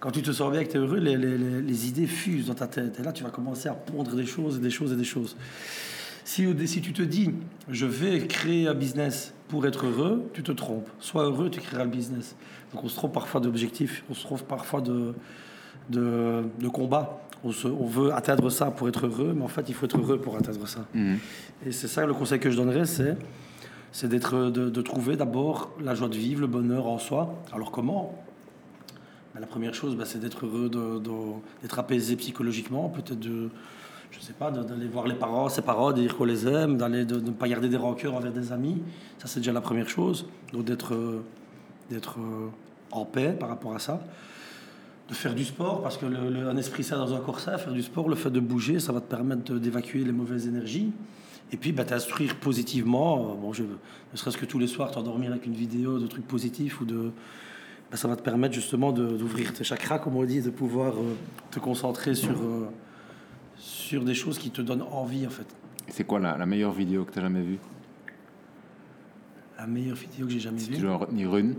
Quand tu te sens bien que tu es heureux, les, idées fusent dans ta tête. Et là, tu vas commencer à pondre des choses et des choses et des choses. Si, si tu te dis, je vais créer un business pour être heureux, tu te trompes. Sois heureux, tu créeras le business. Donc on se trompe parfois d'objectifs, on se trompe parfois de, de, de combat. On, on, veut atteindre ça pour être heureux, mais en fait, il faut être heureux pour atteindre ça. Mhm. Et c'est ça le conseil que je donnerais, c'est c'est d'être de, de, trouver d'abord la joie de vivre, le bonheur en soi. Alors comment? Bah, la première chose, bah, c'est d'être heureux, d'être apaisé psychologiquement, peut-être de, je sais pas, d'aller voir les parents, ses parents, de dire qu'on les aime, d'aller de, ne pas garder des rancœurs envers des amis. Ça, c'est déjà la première chose. Donc d'être d'être en paix par rapport à ça. De faire du sport, parce que le, le- un esprit sain dans un corps sain, faire du sport, le fait de bouger, ça va te permettre d'évacuer les mauvaises énergies. Et puis, bah, t'instruire positivement. Euh, Bon, je, ne serait-ce que tous les soirs, t'endormir avec une vidéo de trucs positifs ou de. bah, ça va te permettre justement d'ouvrir tes chakras, comme on dit, de pouvoir euh, te concentrer sur, euh, sur des choses qui te donnent envie, en fait. C'est quoi la, la meilleure vidéo que tu as jamais vue? La meilleure vidéo que j'ai jamais Si vue? tu dois en retenir une.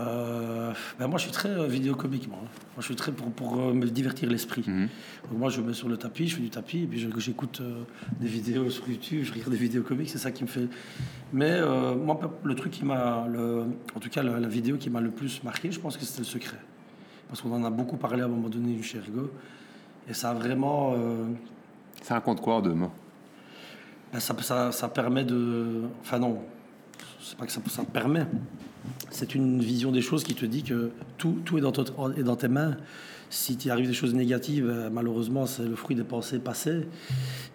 Euh, ben moi, je suis très euh, vidéo comique. Moi. Moi, je suis très pour, pour euh, me divertir l'esprit. Mhm. Donc moi, je me mets sur le tapis, je fais du tapis, et puis j'écoute euh, des vidéos sur YouTube, je regarde des vidéos comiques, c'est ça qui me fait. Mais euh, moi, le truc qui m'a, en tout cas, la, la vidéo qui m'a le plus marqué, je pense que c'était le secret, parce qu'on en a beaucoup parlé à un moment donné chez Ergo, et ça a vraiment, Ça raconte quoi en deux mots ben, ça, ça, ça permet de, enfin non, c'est pas que ça, ça permet. C'est une vision des choses qui te dit que tout, tout est, dans dans tes mains. Si tu arrive des choses négatives, euh, malheureusement, c'est le fruit des pensées passées.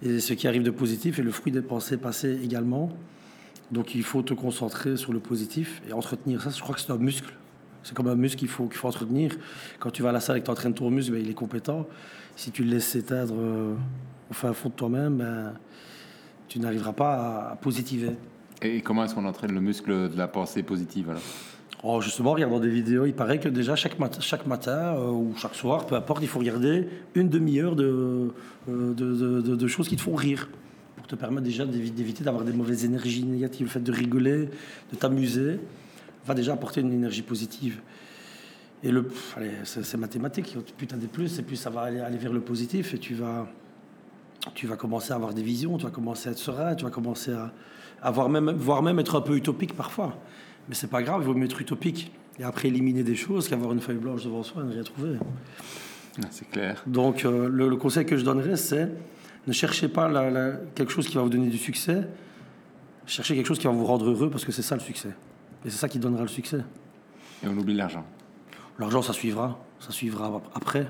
Et ce qui arrive de positif est le fruit des pensées passées également. Donc il faut te concentrer sur le positif et entretenir ça. Je crois que c'est un muscle. C'est comme un muscle qu'il faut, qu'il faut entretenir. Quand tu vas à la salle et que tu entraînes ton muscle, ben, il est compétent. Si tu le laisses s'éteindre euh, au fin fond de toi-même, ben, tu n'arriveras pas à positiver. Et comment est-ce qu'on entraîne le muscle de la pensée positive alors? Oh, justement, en regardant des vidéos, il paraît que déjà chaque, chaque matin euh, ou chaque soir, peu importe, il faut regarder une demi-heure de, euh, de, de- de- choses qui te font rire. Pour te permettre déjà d'évi- d'éviter d'avoir des mauvaises énergies négatives. Le fait de rigoler, de t'amuser, va déjà apporter une énergie positive. Et le, c'est mathématique. Plus tu as des plus, et plus ça va aller, aller vers le positif. Et tu vas, tu vas commencer à avoir des visions, tu vas commencer à être serein, tu vas commencer à, à voir même, voire même être un peu utopique parfois. Mais c'est pas grave, il vaut mieux être utopique et après éliminer des choses qu'avoir une feuille blanche devant soi et ne rien trouver. Ah, C'est clair. Donc euh, le, le conseil que je donnerais, c'est ne cherchez pas la- la- quelque chose qui va vous donner du succès, cherchez quelque chose qui va vous rendre heureux parce que c'est ça le succès. Et c'est ça qui donnera le succès. Et on oublie l'argent. L'argent, ça suivra, ça suivra ap- après.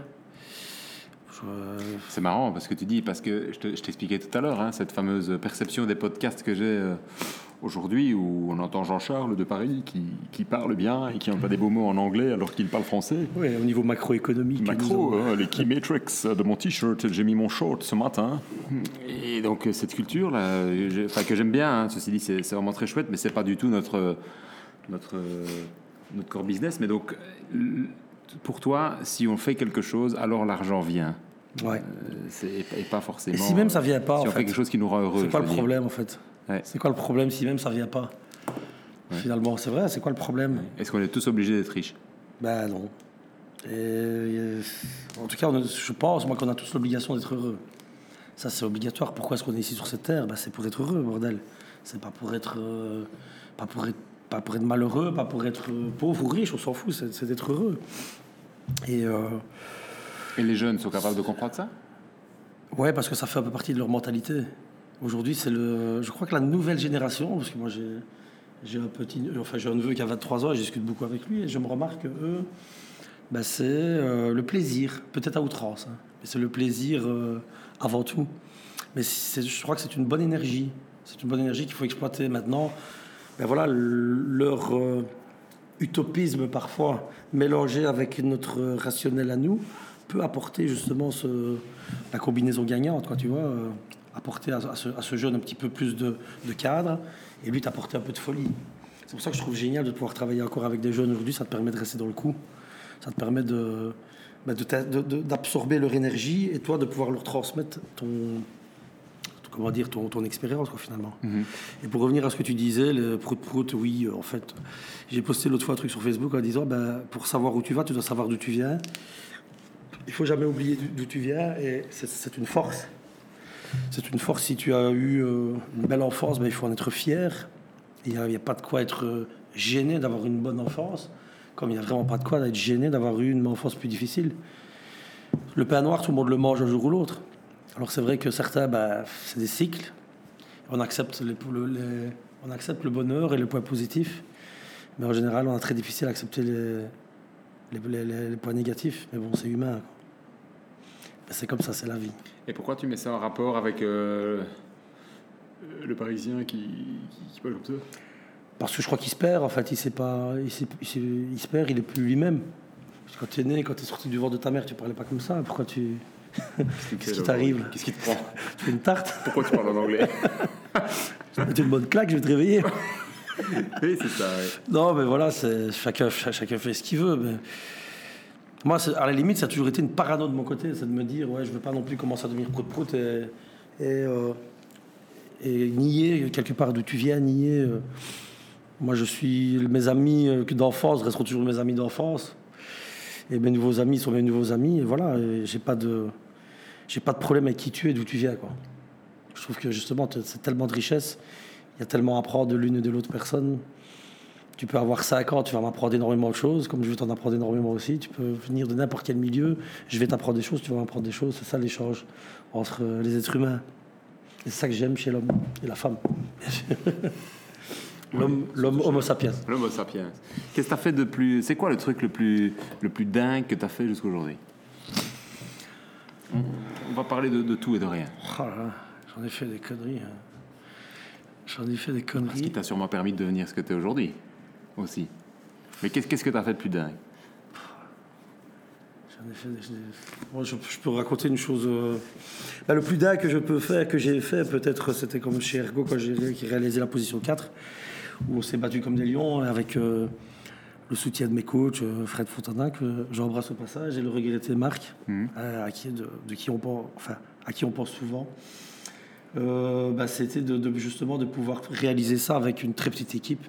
Je- C'est marrant parce que tu dis, parce que je te- je t'expliquais tout à l'heure, hein, cette fameuse perception des podcasts que j'ai euh, aujourd'hui où on entend Jean-Charles de Paris qui, qui parle bien et qui emploie des beaux mots en anglais alors qu'il parle français. Oui, au niveau macroéconomique. Macro, hein, les key matrix de mon t-shirt, j'ai mis mon short ce matin. Et donc euh, cette culture là, que j'aime bien, hein, ceci dit, c'est vraiment très chouette, mais c'est pas du tout notre notre euh, notre core business. Mais donc euh, pour toi, si on fait quelque chose, alors l'argent vient. Ouais. Euh, et pas forcément. Et si même ça vient pas, si en on fait fait, quelque chose qui nous rend heureux. c'est quoi le dire. problème en fait Ouais. C'est quoi le problème si même ça vient pas Finalement, c'est vrai, c'est quoi le problème Est-ce qu'on est tous obligés d'être riches? Ben non. Et, euh, en tout cas, on je pense, moi, qu'on a tous l'obligation d'être heureux. Ça, c'est obligatoire. Pourquoi est-ce qu'on est ici sur cette terre? Ben, C'est pour être heureux, bordel. C'est pas pour être, euh, pas pour être, pas pour être malheureux, pas pour être euh, pauvre ou riche, on s'en fout, c'est c'est d'être heureux. Et euh, Et les jeunes sont capables de comprendre ça? Ouais, parce que ça fait un peu partie de leur mentalité. Aujourd'hui, c'est le, je crois que la nouvelle génération, parce que moi j'ai, j'ai un petit, enfin j'ai un neveu qui a 23 ans et je discute beaucoup avec lui et je me remarque que eux, ben, c'est euh, le plaisir, peut-être à outrance, hein, mais c'est le plaisir euh, avant tout. Mais je crois que c'est une bonne énergie. C'est une bonne énergie qu'il faut exploiter maintenant. Ben voilà, le- leur euh, utopisme parfois mélangé avec notre rationnel à nous peut apporter justement ce, la combinaison gagnante, quoi, tu vois, euh, apporter à, à ce, à ce jeune un petit peu plus de, de cadre et lui t'apporter un peu de folie. C'est pour ça que je trouve génial de pouvoir travailler encore avec des jeunes aujourd'hui, ça te permet de rester dans le coup, ça te permet de bah, d'absorber leur énergie et toi de pouvoir leur transmettre ton comment dire ton, ton expérience quoi, finalement. Et pour revenir à ce que tu disais, le prout prout, oui, euh, en fait, j'ai posté l'autre fois un truc sur Facebook en disant, ben, pour savoir où tu vas, tu dois savoir d'où tu viens. Il faut jamais oublier d'où- tu viens et c'est- une force. C'est une force si tu as eu euh, une belle enfance, ben, il faut en être fier. Il n'y a, pas de quoi être euh, gêné d'avoir une bonne enfance, comme il n'y a vraiment pas de quoi d'être gêné d'avoir eu une enfance plus difficile. Le pain noir, tout le monde le mange un jour ou l'autre. Alors c'est vrai que certains, ben, c'est des cycles. On accepte, les- le, les- bonheur et le point positif. Mais en général, on a très difficile à accepter les, les, les- les- les points négatifs. Mais bon, c'est humain. C'est comme ça, c'est la vie. Et pourquoi tu mets ça en rapport avec euh, le Parisien qui, qui, qui parle comme ça? Parce que je crois qu'il se perd, en fait, il, sait pas, il, sait- il sait- il se perd, il est plus lui-même. Quand tu es né, quand tu es sorti du ventre de ta mère, tu parlais pas comme ça. Pourquoi tu. Qu'est-ce qui t'arrive Qu'est-ce qui te prend? Tu fais une tarte? Pourquoi tu parles en anglais? Tu une bonne claque, je vais te réveiller. Oui, c'est ça. ouais. Non, mais voilà, chacun, cha- chacun fait ce qu'il veut. Mais moi, à la limite, ça a toujours été une parano de mon côté, c'est de me dire, ouais, je veux pas non plus commencer à devenir prout-prout euh, et nier quelque part d'où tu viens, nier. euh. moi, je suis mes amis euh, d'enfance resteront toujours mes amis d'enfance, et mes nouveaux amis sont mes nouveaux amis. Et voilà, j'ai pas de, j'ai pas de problème avec qui tu es, d'où tu viens. Je trouve que justement, c'est tellement de richesse. Il y a tellement à apprendre de l'une et de l'autre personne. Tu peux avoir 5 ans, tu vas m'apprendre énormément de choses, comme je vais t'en apprendre énormément aussi. Tu peux venir de n'importe quel milieu, je vais t'apprendre des choses, tu vas m'apprendre des choses. C'est ça l'échange entre euh, les êtres humains. Et c'est ça que j'aime chez l'homme et la femme. L'homme, l'homme homo sapiens. L'homo sapiens. Qu'est-ce que tu as fait de plus. C'est quoi le truc le plus, le plus dingue que tu as fait jusqu'à aujourd'hui? On, va parler de, de tout et de rien. Oh j'en ai fait des conneries. hein. J'en ai fait des Ce qui conneries. t'a sûrement permis de devenir ce que tu es aujourd'hui aussi. Mais qu'est-ce que tu as fait de plus dingue? Moi, je, je peux raconter une chose. euh, bah, le plus dingue que je peux faire, que j'ai fait, peut-être, c'était comme chez Ergo, quand j'ai réalisé la position 4, où on s'est battu comme des lions avec euh, le soutien de mes coachs, euh, Fred Fontana, que j'embrasse au passage, et le regretté Marc, euh, à, qui, de, de qui on pense, enfin, à qui on pense souvent. Bah, c'était de, de- justement de pouvoir réaliser ça avec une très petite équipe.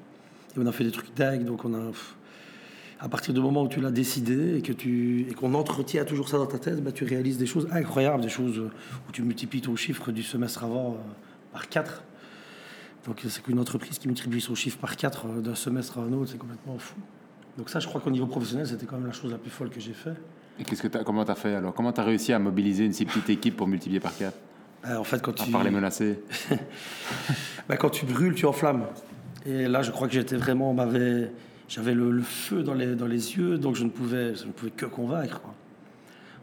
Et on a fait des trucs dingues, donc on a. à partir du moment où tu l'as décidé et que tu et qu'on entretient toujours ça dans ta tête, bah, tu réalises des choses incroyables, des choses euh, où tu multiplies ton chiffre du semestre avant euh, par 4. Donc c'est qu'une entreprise qui multiplie son chiffre par 4 euh, d'un semestre à un autre, c'est complètement fou. Donc ça, je crois qu'au niveau professionnel, c'était quand même la chose la plus folle que j'ai fait. Et qu'est-ce que t'as- comment tu as fait alors? Comment tu as réussi à mobiliser une si petite équipe pour multiplier par 4 Euh, en fait, quand À tu, part les menacer bah, quand tu brûles, tu enflammes. Et là, je crois que j'étais vraiment, j'avais le, feu dans les, dans les yeux, donc je ne pouvais, je ne pouvais que convaincre.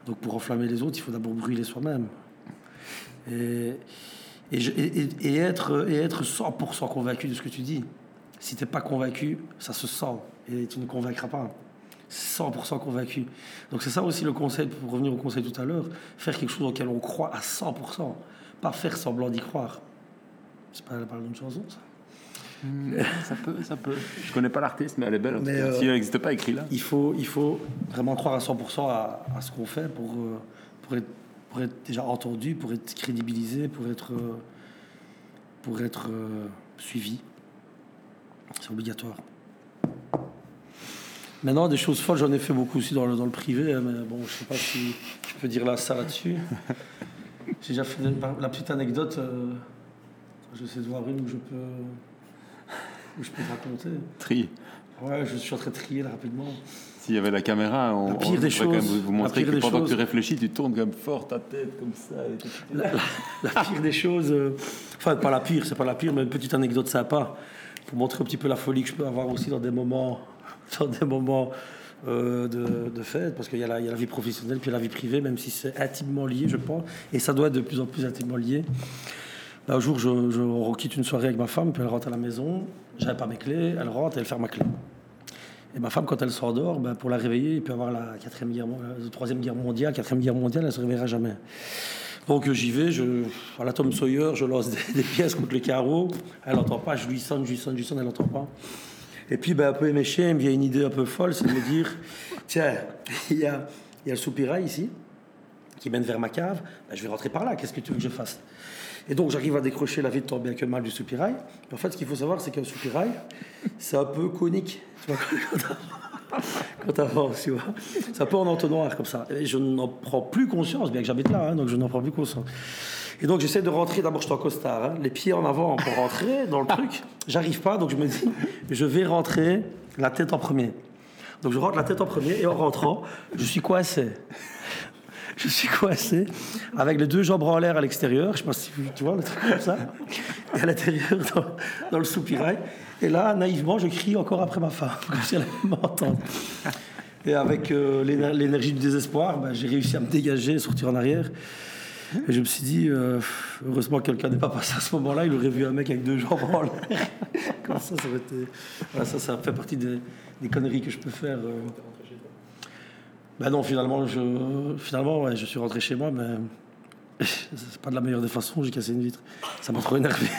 Donc pour enflammer les autres, il faut d'abord brûler soi-même. Et être 100% convaincu de ce que tu dis. Si tu n'es pas convaincu, ça se sent et tu ne convaincras pas. 100% convaincu. Donc c'est ça aussi le conseil, pour revenir au conseil tout à l'heure, faire quelque chose auquel on croit à 100%, pas faire semblant d'y croire. C'est pas la parole d'une chanson, ça? Ça peut, ça peut. Je connais pas l'artiste, mais elle est belle. En tout Mais, cas. euh, Si elle n'existe pas, écrit là. il faut, il faut vraiment croire à 100% à, à ce qu'on fait pour, euh, pour, être, pour être déjà entendu, pour être crédibilisé, pour être, euh, pour être euh, suivi. C'est obligatoire. Maintenant, des choses folles, j'en ai fait beaucoup aussi dans le, dans le privé, hein, mais bon, je sais pas si je peux dire là ça là-dessus. J'ai déjà fait une- la petite anecdote. euh, J'essaie de voir une où je peux, où je peux te raconter. Tri. Ouais, je suis en train de trier rapidement. S'il y avait la caméra, on, La pire on des devrait quand même choses, vous, montrer pire que pendant choses. que tu réfléchis, tu tournes comme fort ta tête, comme ça. La, la- la pire des choses, euh, enfin pas la pire, c'est pas la pire, mais une petite anecdote sympa pour montrer un petit peu la folie que je peux avoir aussi dans des moments, dans des moments euh, de, de fête, parce qu'il y, a la- il y a la vie professionnelle puis la vie privée, même si c'est intimement lié, je pense, et ça doit être de plus en plus intimement lié. Là, un jour, je, je- on quitte une soirée avec ma femme, puis elle rentre à la maison, j'avais pas mes clés, elle rentre et elle ferme ma clé. Et ma femme, quand elle s'endort, ben, pour la réveiller, il peut y avoir la quatrième guerre, la troisième guerre mondiale, quatrième guerre mondiale, elle se réveillera jamais. Donc euh, j'y vais, je, à la Tom Sawyer, je lance des, des pièces contre les carreaux. Elle n'entend pas, je lui sonne, je lui sonne, je lui sonne, elle n'entend pas. Et puis, ben, un peu éméché, il me vient une idée un peu folle, c'est de me dire tiens, il y a, il y a le soupirail ici, qui mène vers ma cave, ben, je vais rentrer par là, qu'est-ce que tu veux que je fasse? Et donc j'arrive à décrocher la vitre tant bien que mal du soupirail. En fait, ce qu'il faut savoir, c'est qu'un soupirail, c'est un peu conique. Tu vois, quand- quand t'avances, tu vois. C'est un peu en entonnoir comme ça. Et je n'en prends plus conscience, bien que j'habite là, hein, donc je n'en prends plus conscience. Et donc j'essaie de rentrer, d'abord je suis en costard, hein, les pieds en avant pour rentrer dans le truc. J'arrive pas, donc je me dis, je vais rentrer la tête en premier. Donc je rentre la tête en premier et en rentrant, je suis coincé. Je suis coincé avec les deux jambes en l'air à l'extérieur. Je pas si tu vois le truc comme ça. Et à l'intérieur, dans, le soupirail. Et là, naïvement, je crie encore après ma femme, comme si elle m'entendre. Et avec euh, l'éner- l'énergie du désespoir, ben, j'ai réussi à me dégager, sortir en arrière. Et je me suis dit, euh, heureusement que quelqu'un n'est pas passé à ce moment-là, il aurait vu un mec avec deux jambes en l'air, ça, ça, été- ça, ça fait partie des, des conneries que je peux faire. euh. Ben non, finalement, je, finalement ouais, je suis rentré chez moi, mais c'est pas de la meilleure des façons, j'ai cassé une vitre. Ça m'a trop énervé.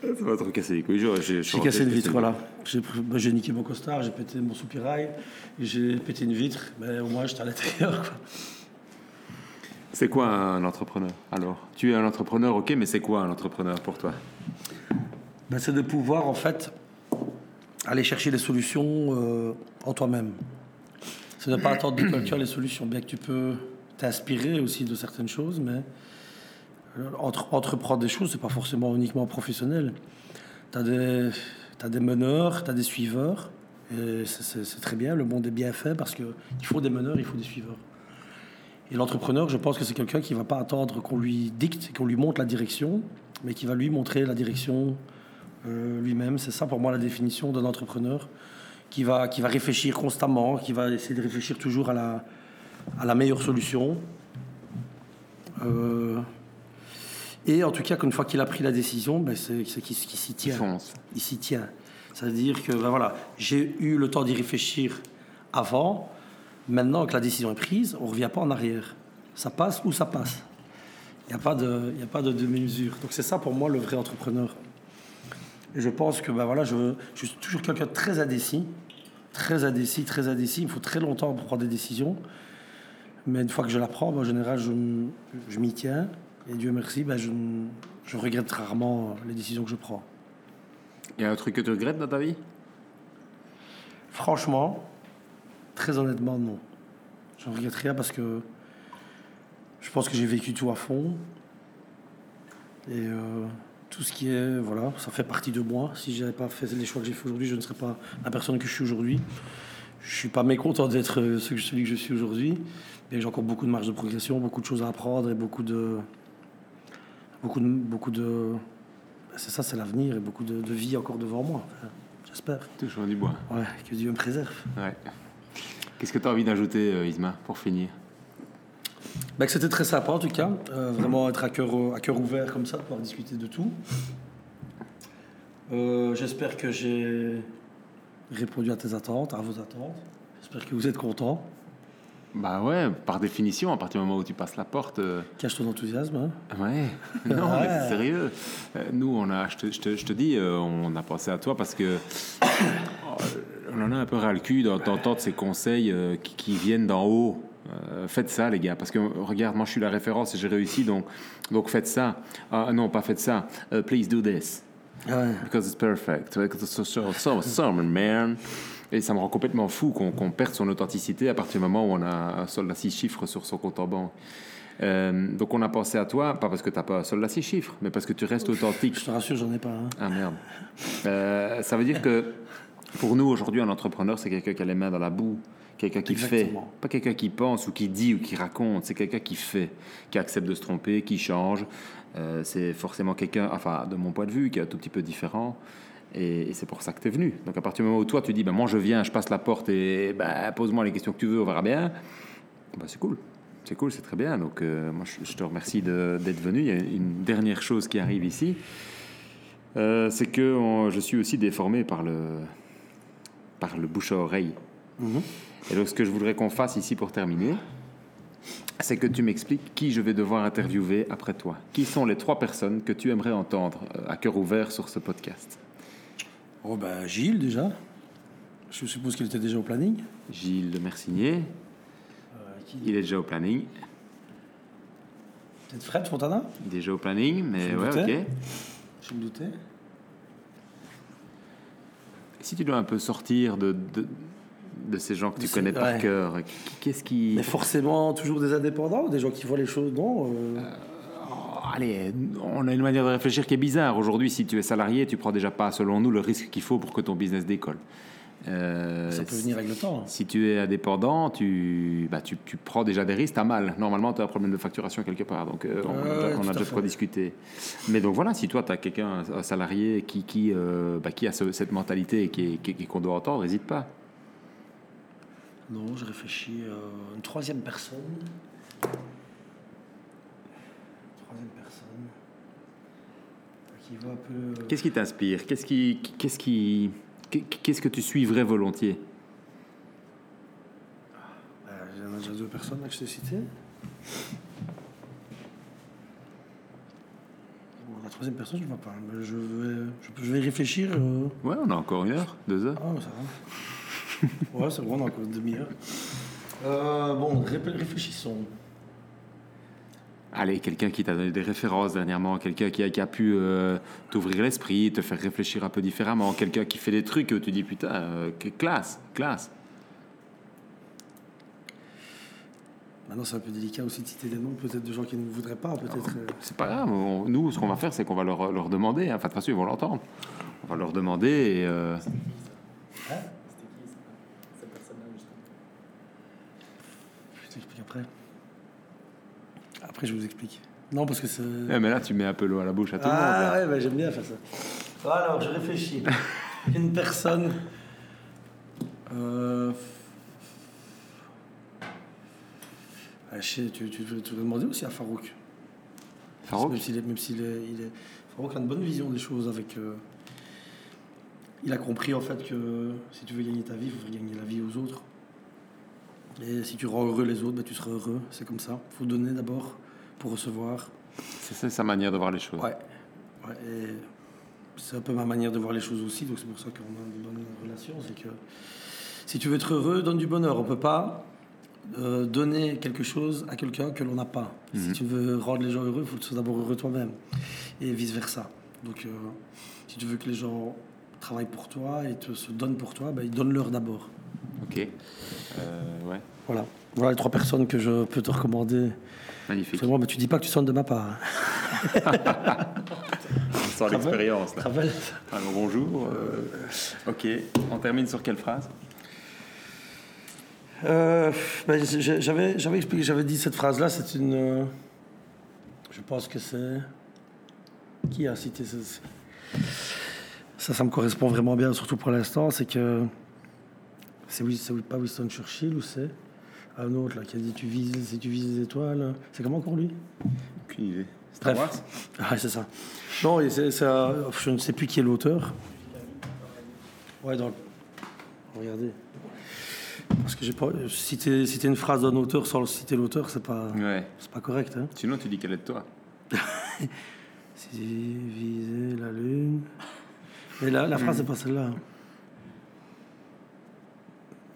Ça va trop casser les couilles. J'ai- J'ai J'ai cassé une vitre, voilà. J'ai ben, j'ai niqué mon costard, j'ai pété mon soupirail, j'ai pété une vitre, mais au moins j'étais à l'intérieur. C'est quoi un entrepreneur alors? Tu es un entrepreneur, ok, mais c'est quoi un entrepreneur pour toi? Ben, c'est de pouvoir en fait aller chercher les solutions euh, en toi-même. C'est ne pas attendre de quelqu'un les solutions, bien que tu peux t'inspirer aussi de certaines choses, mais euh, entre, entreprendre des choses, c'est pas forcément uniquement professionnel. Tu as des, t'as des meneurs, tu as des suiveurs, et c'est très bien, le monde est bien fait parce qu'il faut des meneurs, il faut des suiveurs. Et l'entrepreneur, je pense que c'est quelqu'un qui ne va pas attendre qu'on lui dicte, qu'on lui montre la direction, mais qui va lui montrer la direction euh, lui-même. C'est ça pour moi la définition d'un entrepreneur qui va, qui va réfléchir constamment, qui va essayer de réfléchir toujours à la, à la meilleure solution. Euh, et en tout cas, qu'une fois qu'il a pris la décision, ben, c'est qu'il s'y tient il s'y tient. C'est-à-dire que ben voilà, j'ai eu le temps d'y réfléchir avant. Maintenant que la décision est prise, on ne revient pas en arrière. Ça passe ou ça passe. Il n'y a pas de, il a pas de demi-mesure. Donc c'est ça pour moi le vrai entrepreneur. Et je pense que ben voilà, je, je suis toujours quelqu'un de très indécis, très indécis, très indécis. Il faut très longtemps pour prendre des décisions. Mais une fois que je la prends, ben, en général, je, m'y tiens. Et Dieu merci, ben, je, je regrette rarement les décisions que je prends. Il y a un truc que tu regrettes dans ta vie? Franchement, très honnêtement, non. Je ne regrette rien parce que je pense que j'ai vécu tout à fond. Et euh, tout ce qui est, voilà, ça fait partie de moi. Si je n'avais pas fait les choix que j'ai fait aujourd'hui, je ne serais pas la personne que je suis aujourd'hui. Je ne suis pas mécontent d'être euh, celui que je suis aujourd'hui. Mais j'ai encore beaucoup de marge de progression, beaucoup de choses à apprendre et beaucoup de. Beaucoup de. Beaucoup de c'est ça, c'est l'avenir et beaucoup de, de vie encore devant moi. J'espère. Toujours du bois. Ouais, que Dieu me préserve. Ouais. Qu'est-ce que tu as envie d'ajouter, euh, Isma, pour finir? Bah, c'était très sympa en tout cas, Euh, vraiment être à cœur, à cœur ouvert comme ça, de pouvoir discuter de tout. Euh, J'espère que j'ai répondu à tes attentes, à vos attentes. J'espère que vous êtes contents. Bah ouais, par définition, à partir du moment où tu passes la porte. euh, Cache ton enthousiasme. hein. Ouais, non, Ouais. mais c'est sérieux. Euh, Nous, on a, je te, je te- je te dis, on a pensé à toi parce que euh, on en a un peu ras le cul d'ent- d'entendre ces conseils qui, qui viennent d'en haut. Euh, faites ça, les gars, parce que regarde, moi je suis la référence et j'ai réussi, donc, donc faites ça. Ah non, pas faites ça. Euh, please do this. Ouais. Because it's perfect. Because it's so, so, so, so, man. Et ça me rend complètement fou qu'on qu'on perde son authenticité à partir du moment où on a un solde à six chiffres sur son compte en banque. Euh, donc on a pensé à toi, pas parce que tu n'as pas un solde à six chiffres, mais parce que tu restes authentique. Je te rassure, j'en ai pas. hein. Ah merde. Euh, ça veut dire que pour nous aujourd'hui, un entrepreneur, c'est quelqu'un qui a les mains dans la boue, quelqu'un qui Exactement. fait, pas quelqu'un qui pense ou qui dit ou qui raconte, c'est quelqu'un qui fait, qui accepte de se tromper, qui change. Euh, c'est forcément quelqu'un, enfin de mon point de vue, qui est un tout petit peu différent. Et, et c'est pour ça que tu es venu. Donc à partir du moment où toi tu dis, ben, moi je viens, je passe la porte et ben, pose-moi les questions que tu veux, on verra bien, ben, c'est cool. C'est cool, c'est très bien. Donc euh, moi je, je te remercie d'être venu. Il y a une dernière chose qui arrive ici. Euh, c'est que on- je suis aussi déformé par le, par le bouche à oreille. Et donc, ce que je voudrais qu'on fasse ici pour terminer, c'est que tu m'expliques qui je vais devoir interviewer après toi. Qui sont les trois personnes que tu aimerais entendre euh, à cœur ouvert sur ce podcast? Oh ben Gilles déjà. Je suppose qu'il était déjà au planning. Gilles de Mercigné, Euh, qui- il est déjà au planning. Peut-être Fred Fontana déjà au planning, mais ouais, doutais. ok. Je me doutais. Si tu dois un peu sortir de, de, de ces gens que tu connais par ouais. cœur, qu'est-ce qui... Mais forcément, toujours des indépendants, des gens qui voient les choses, non euh, Oh, allez, on a une manière de réfléchir qui est bizarre. Aujourd'hui, si tu es salarié, tu prends déjà pas, selon nous, le risque qu'il faut pour que ton business décolle. Euh, Ça peut venir avec le temps. Si tu es indépendant, tu, bah, tu, tu prends déjà des risques, tu as mal. Normalement, tu as un problème de facturation quelque part. Donc, euh, on, a- on déjà de quoi discuter. Mais donc voilà, si toi, tu as quelqu'un, un salarié qui, qui, euh, bah, qui a ce- cette mentalité et qui est- qui- qu'on doit entendre, n'hésite pas. Non, je réfléchis. euh, une troisième personne. Troisième personne. qui voit un peu. euh, Qu'est-ce qui t'inspire? Qu'est-ce qui, qu'est-ce qui, qu'est-ce que tu suivrais volontiers? Bah, Il y en a déjà deux personnes que je t'ai citées. La troisième personne, je ne vois pas. Je, vais, je, vais réfléchir. euh. Ouais, on a encore une heure, deux heures. Ah, ça va. Ouais, c'est bon, on a encore une demi-heure. Euh, bon, ré- réfléchissons. Allez, quelqu'un qui t'a donné des références dernièrement, quelqu'un qui a, qui a pu euh, t'ouvrir l'esprit, te faire réfléchir un peu différemment, quelqu'un qui fait des trucs où tu dis putain, euh, que- classe, classe. Maintenant, c'est un peu délicat aussi de citer des noms, peut-être de gens qui ne voudraient pas, peut-être. euh, C'est pas grave, on- nous, ce qu'on va faire, c'est qu'on va leur, leur demander, hein. enfin, de toute façon, ils vont l'entendre. On va leur demander et. euh, Je t'explique après. Après, je vous explique. Non, parce que c'est. eh, mais là, tu mets un peu l'eau à la bouche à tout le monde. Ah là. ouais, bah, j'aime bien faire ça. Alors, je réfléchis. Une personne. Euh... ah, je sais, tu, tu, tu veux demander aussi à Farouk? Farouk? Même s'il est, même s'il est, il est- Farouk a une bonne vision des choses avec. euh, Il a compris en fait que si tu veux gagner ta vie, il faut faire gagner la vie aux autres. Et si tu rends heureux les autres, bah, tu seras heureux. C'est comme ça. Il faut donner d'abord pour recevoir. C'est sa manière de voir les choses. Ouais. C'est un peu ma manière de voir les choses aussi, donc c'est pour ça qu'on a une bonne relation. C'est que si tu veux être heureux, donne du bonheur. On peut pas euh, donner quelque chose à quelqu'un que l'on n'a pas. Si tu veux rendre les gens heureux, il faut que tu sois d'abord heureux toi-même. Et vice-versa. Donc euh, si tu veux que les gens travaillent pour toi et te se donnent pour toi, ben, donne-leur d'abord. Ok. Euh, ouais, Voilà. Voilà les trois personnes que je peux te recommander. magnifique. Mais tu dis pas que tu sonnes de ma part. hein. Sans l'expérience. Alors bonjour. euh, ok, on termine sur quelle phrase? Euh, ben, j'ai- j'avais, j'avais expliqué, j'avais dit cette phrase-là, c'est une. euh, je pense que c'est. Qui a cité ça Ça, ça me correspond vraiment bien, surtout pour l'instant, c'est que. C'est, c'est pas Winston Churchill ou c'est un autre là, qui a dit tu vises, si tu vises les étoiles. C'est comment encore lui Aucune idée. Star. Wars? Ah, c'est ça. Non, et un- je ne sais plus qui est l'auteur. Ouais, dans le- Regardez. Parce que j'ai pas. Citer, citer une phrase d'un auteur sans citer l'auteur, c'est pas, Ouais. c'est pas correct. Hein. Sinon, tu dis qu'elle est de toi. Si viser la lune. Mais là, la phrase, c'est pas celle-là.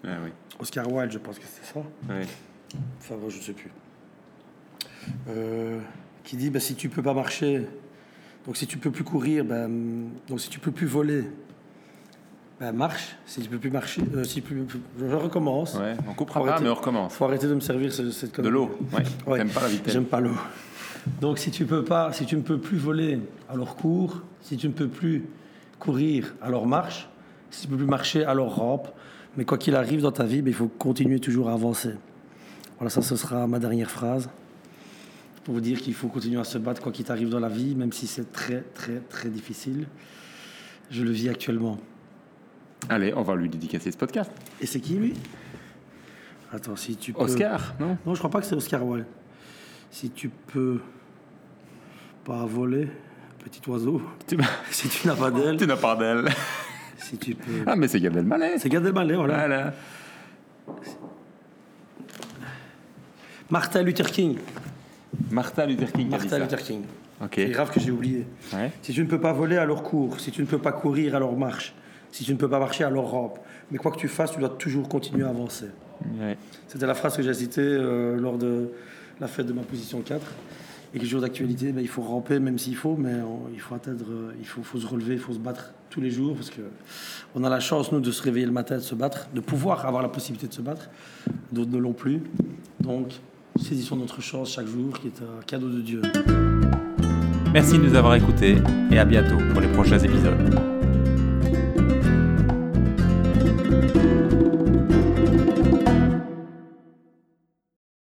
Ah oui. Oscar Wilde, je pense que c'est ça. Ouais. Enfin, moi, je ne sais plus. Euh, qui dit bah, si tu peux pas marcher, donc si tu peux plus courir, ben, donc si tu peux plus voler, ben, marche. Si tu peux plus marcher, euh, si tu peux je recommence. Ouais, on coupera Faut pas, arrêter. mais on recommence. Faut arrêter de me servir ce- cette De l'eau, ouais. Ouais. T'aimes pas la vitesse. J'aime pas l'eau. Donc si tu peux pas, si tu ne peux plus voler, alors cours. Si tu ne peux plus courir, alors marche. Si tu ne peux plus marcher, alors rampe. Mais quoi qu'il arrive dans ta vie, ben, il faut continuer toujours à avancer. Voilà, ça ce sera ma dernière phrase. Pour vous dire qu'il faut continuer à se battre quoi qu'il t'arrive dans la vie, même si c'est très très très difficile. Je le vis actuellement. Allez, on va lui dédicacer ce podcast. Et c'est qui lui? Attends, si tu peux. Oscar, non? Non, je crois pas que c'est Oscar Wilde. Si tu peux pas voler, petit oiseau, si tu n'as pas d'aile, tu n'as pas d'elle. Si tu peux. Ah, mais c'est Gad Elmaleh. C'est Gad Elmaleh, voilà. Voilà. Martin Luther King. Martin Luther King Martin. Luther King. Ok. C'est grave que j'ai oublié. Ouais. Si tu ne peux pas voler, alors cours. Si tu ne peux pas courir, alors marche. Si tu ne peux pas marcher, alors rampe. Mais quoi que tu fasses, tu dois toujours continuer à avancer. Ouais. C'était la phrase que j'ai citée euh, lors de la fête de ma position 4. Et que jour d'actualité, ben, il faut ramper même s'il faut, mais il faut atteindre, euh, il faut, faut se relever, il faut se battre tous les jours parce que on a la chance, nous, de se réveiller le matin, de se battre, de pouvoir avoir la possibilité de se battre. D'autres ne l'ont plus. Donc, saisissons notre chance chaque jour qui est un cadeau de Dieu. Merci de nous avoir écoutés et à bientôt pour les prochains épisodes.